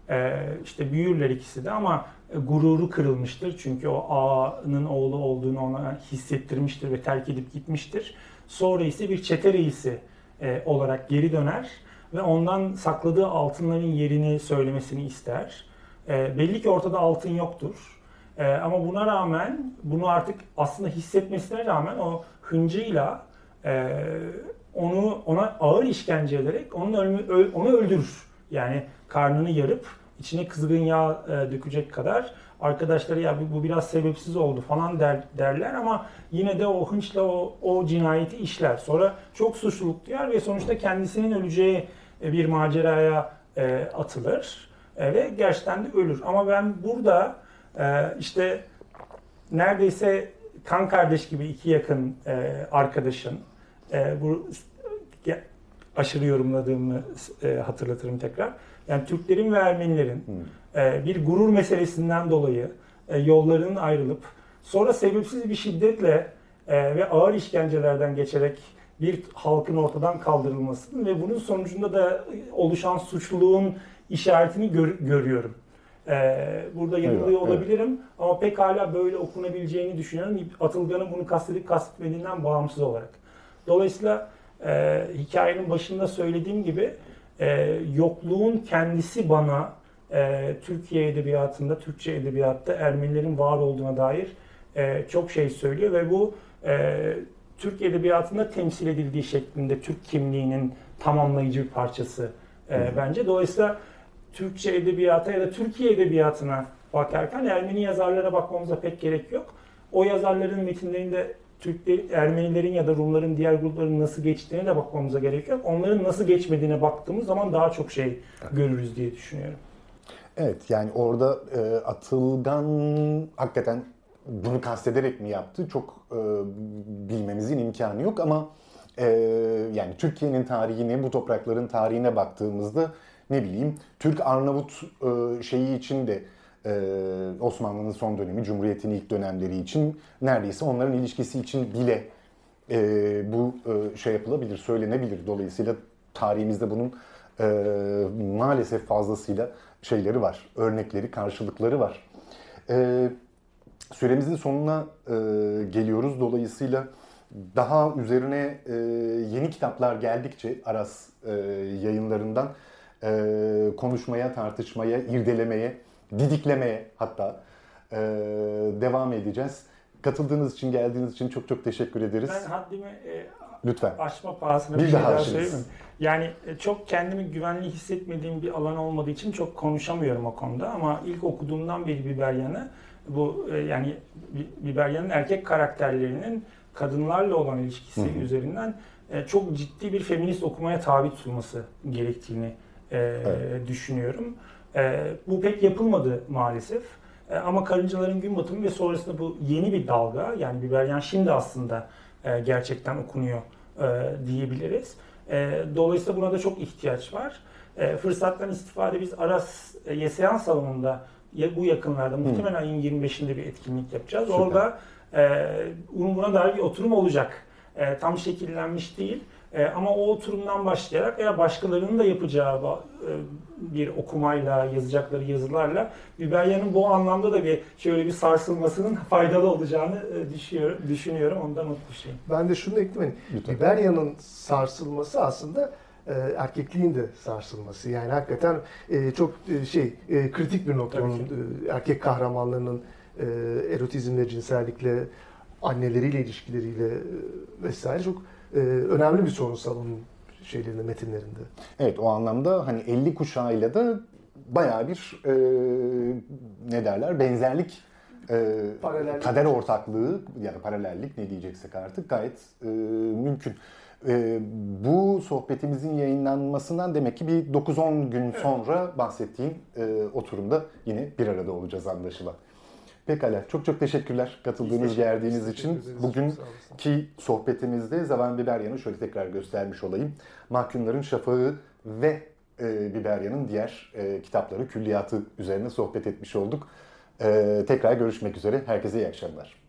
Ee, işte büyürler ikisi de ama gururu kırılmıştır. Çünkü o ağanın oğlu olduğunu ona hissettirmiştir ve terk edip gitmiştir. Sonra ise bir çete reisi e, olarak geri döner ve ondan sakladığı altınların yerini söylemesini ister. E, belli ki ortada altın yoktur. E, ama buna rağmen bunu artık aslında hissetmesine rağmen o hıncıyla e, onu ona ağır işkence ederek onun ölümü, onu öldürür. Yani karnını yarıp içine kızgın yağ e, dökecek kadar arkadaşları ya bu, biraz sebepsiz oldu falan der, derler ama yine de o hınçla o, o cinayeti işler. Sonra çok suçluluk duyar ve sonuçta kendisinin öleceği e, bir maceraya e, atılır e, ve gerçekten de ölür. Ama ben burada e, işte neredeyse kan kardeş gibi iki yakın e, arkadaşın e, bu aşırı yorumladığımı e, hatırlatırım tekrar. Yani Türklerin ve Ermenilerin hmm. e, bir gurur meselesinden dolayı e, yollarının ayrılıp sonra sebepsiz bir şiddetle e, ve ağır işkencelerden geçerek bir halkın ortadan kaldırılmasının ve bunun sonucunda da oluşan suçluluğun işaretini gör, görüyorum. Ee, burada yanılıyor evet, olabilirim evet. ama pekala böyle okunabileceğini düşünüyorum. Atılgan'ın bunu kastedip kastetmediğinden bağımsız olarak. Dolayısıyla e, hikayenin başında söylediğim gibi e, yokluğun kendisi bana e, Türkiye edebiyatında, Türkçe edebiyatta Ermenilerin var olduğuna dair e, çok şey söylüyor ve bu e, Türk edebiyatında temsil edildiği şeklinde Türk kimliğinin tamamlayıcı bir parçası e, bence. Dolayısıyla Türkçe edebiyata ya da Türkiye edebiyatına bakarken Ermeni yazarlara bakmamıza pek gerek yok. O yazarların metinlerinde Türkler, Ermenilerin ya da Rumların diğer grupların nasıl geçtiğine de bakmamıza gerek yok. Onların nasıl geçmediğine baktığımız zaman daha çok şey görürüz diye düşünüyorum. Evet yani orada e, Atılgan hakikaten bunu kastederek mi yaptı çok e, bilmemizin imkanı yok ama e, yani Türkiye'nin tarihine bu toprakların tarihine baktığımızda ne bileyim Türk Arnavut e, şeyi için de Osmanlı'nın son dönemi, Cumhuriyet'in ilk dönemleri için neredeyse onların ilişkisi için bile e, bu e, şey yapılabilir, söylenebilir. Dolayısıyla tarihimizde bunun e, maalesef fazlasıyla şeyleri var, örnekleri, karşılıkları var. Süremizin sonuna geliyoruz. Dolayısıyla daha üzerine yeni kitaplar geldikçe Aras yayınlarından konuşmaya, tartışmaya, irdelemeye didiklemeye hatta e, devam edeceğiz. Katıldığınız için, geldiğiniz için çok çok teşekkür ederiz. Ben haddimi e, Lütfen. aşma pahasına bir, bir şey daha söyleyeyim Yani e, çok kendimi güvenli hissetmediğim bir alan olmadığı için çok konuşamıyorum o konuda ama ilk okuduğumdan beri Biberyan'ı bu e, yani Biberyan'ın erkek karakterlerinin kadınlarla olan ilişkisi Hı-hı. üzerinden e, çok ciddi bir feminist okumaya tabi tutulması gerektiğini evet. düşünüyorum. E, bu pek yapılmadı maalesef. E, ama Karıncaların Gün Batımı ve sonrasında bu yeni bir dalga yani Biberyan şimdi aslında e, gerçekten okunuyor e, diyebiliriz. E, dolayısıyla buna da çok ihtiyaç var. E, fırsattan istifade biz Aras e, Yeseyan salonunda bu yakınlarda muhtemelen ayın 25'inde bir etkinlik yapacağız. Süper. Orada e, buna dair bir oturum olacak. E, tam şekillenmiş değil. E, ama o oturumdan başlayarak veya başkalarının da yapacağı e, bir okumayla, yazacakları yazılarla Biberyan'ın bu anlamda da bir şöyle bir sarsılmasının faydalı olacağını e, düşünüyorum. düşünüyorum. Ondan mutluyum. Ben de şunu ekleyeyim. Biberyan'ın sarsılması aslında e, erkekliğin de sarsılması. Yani hakikaten e, çok şey kritik bir nokta onun erkek kahramanlarının erotizmle, cinsellikle, anneleriyle ilişkileriyle vesaire çok önemli bir sorunsal onun şeylerinde, metinlerinde. Evet o anlamda hani 50 kuşağıyla da bayağı bir e, ne derler benzerlik e, kader ortaklığı ya da paralellik ne diyeceksek artık gayet e, mümkün. E, bu sohbetimizin yayınlanmasından demek ki bir 9-10 gün sonra bahsettiğim e, oturumda yine bir arada olacağız anlaşılan. Pekala. Çok çok teşekkürler katıldığınız, geldiğiniz için. Bugünkü sohbetimizde Zavan Biberyan'ı şöyle tekrar göstermiş olayım. Mahkumların Şafağı ve e, Biberyan'ın diğer e, kitapları, külliyatı üzerine sohbet etmiş olduk. E, tekrar görüşmek üzere. Herkese iyi akşamlar.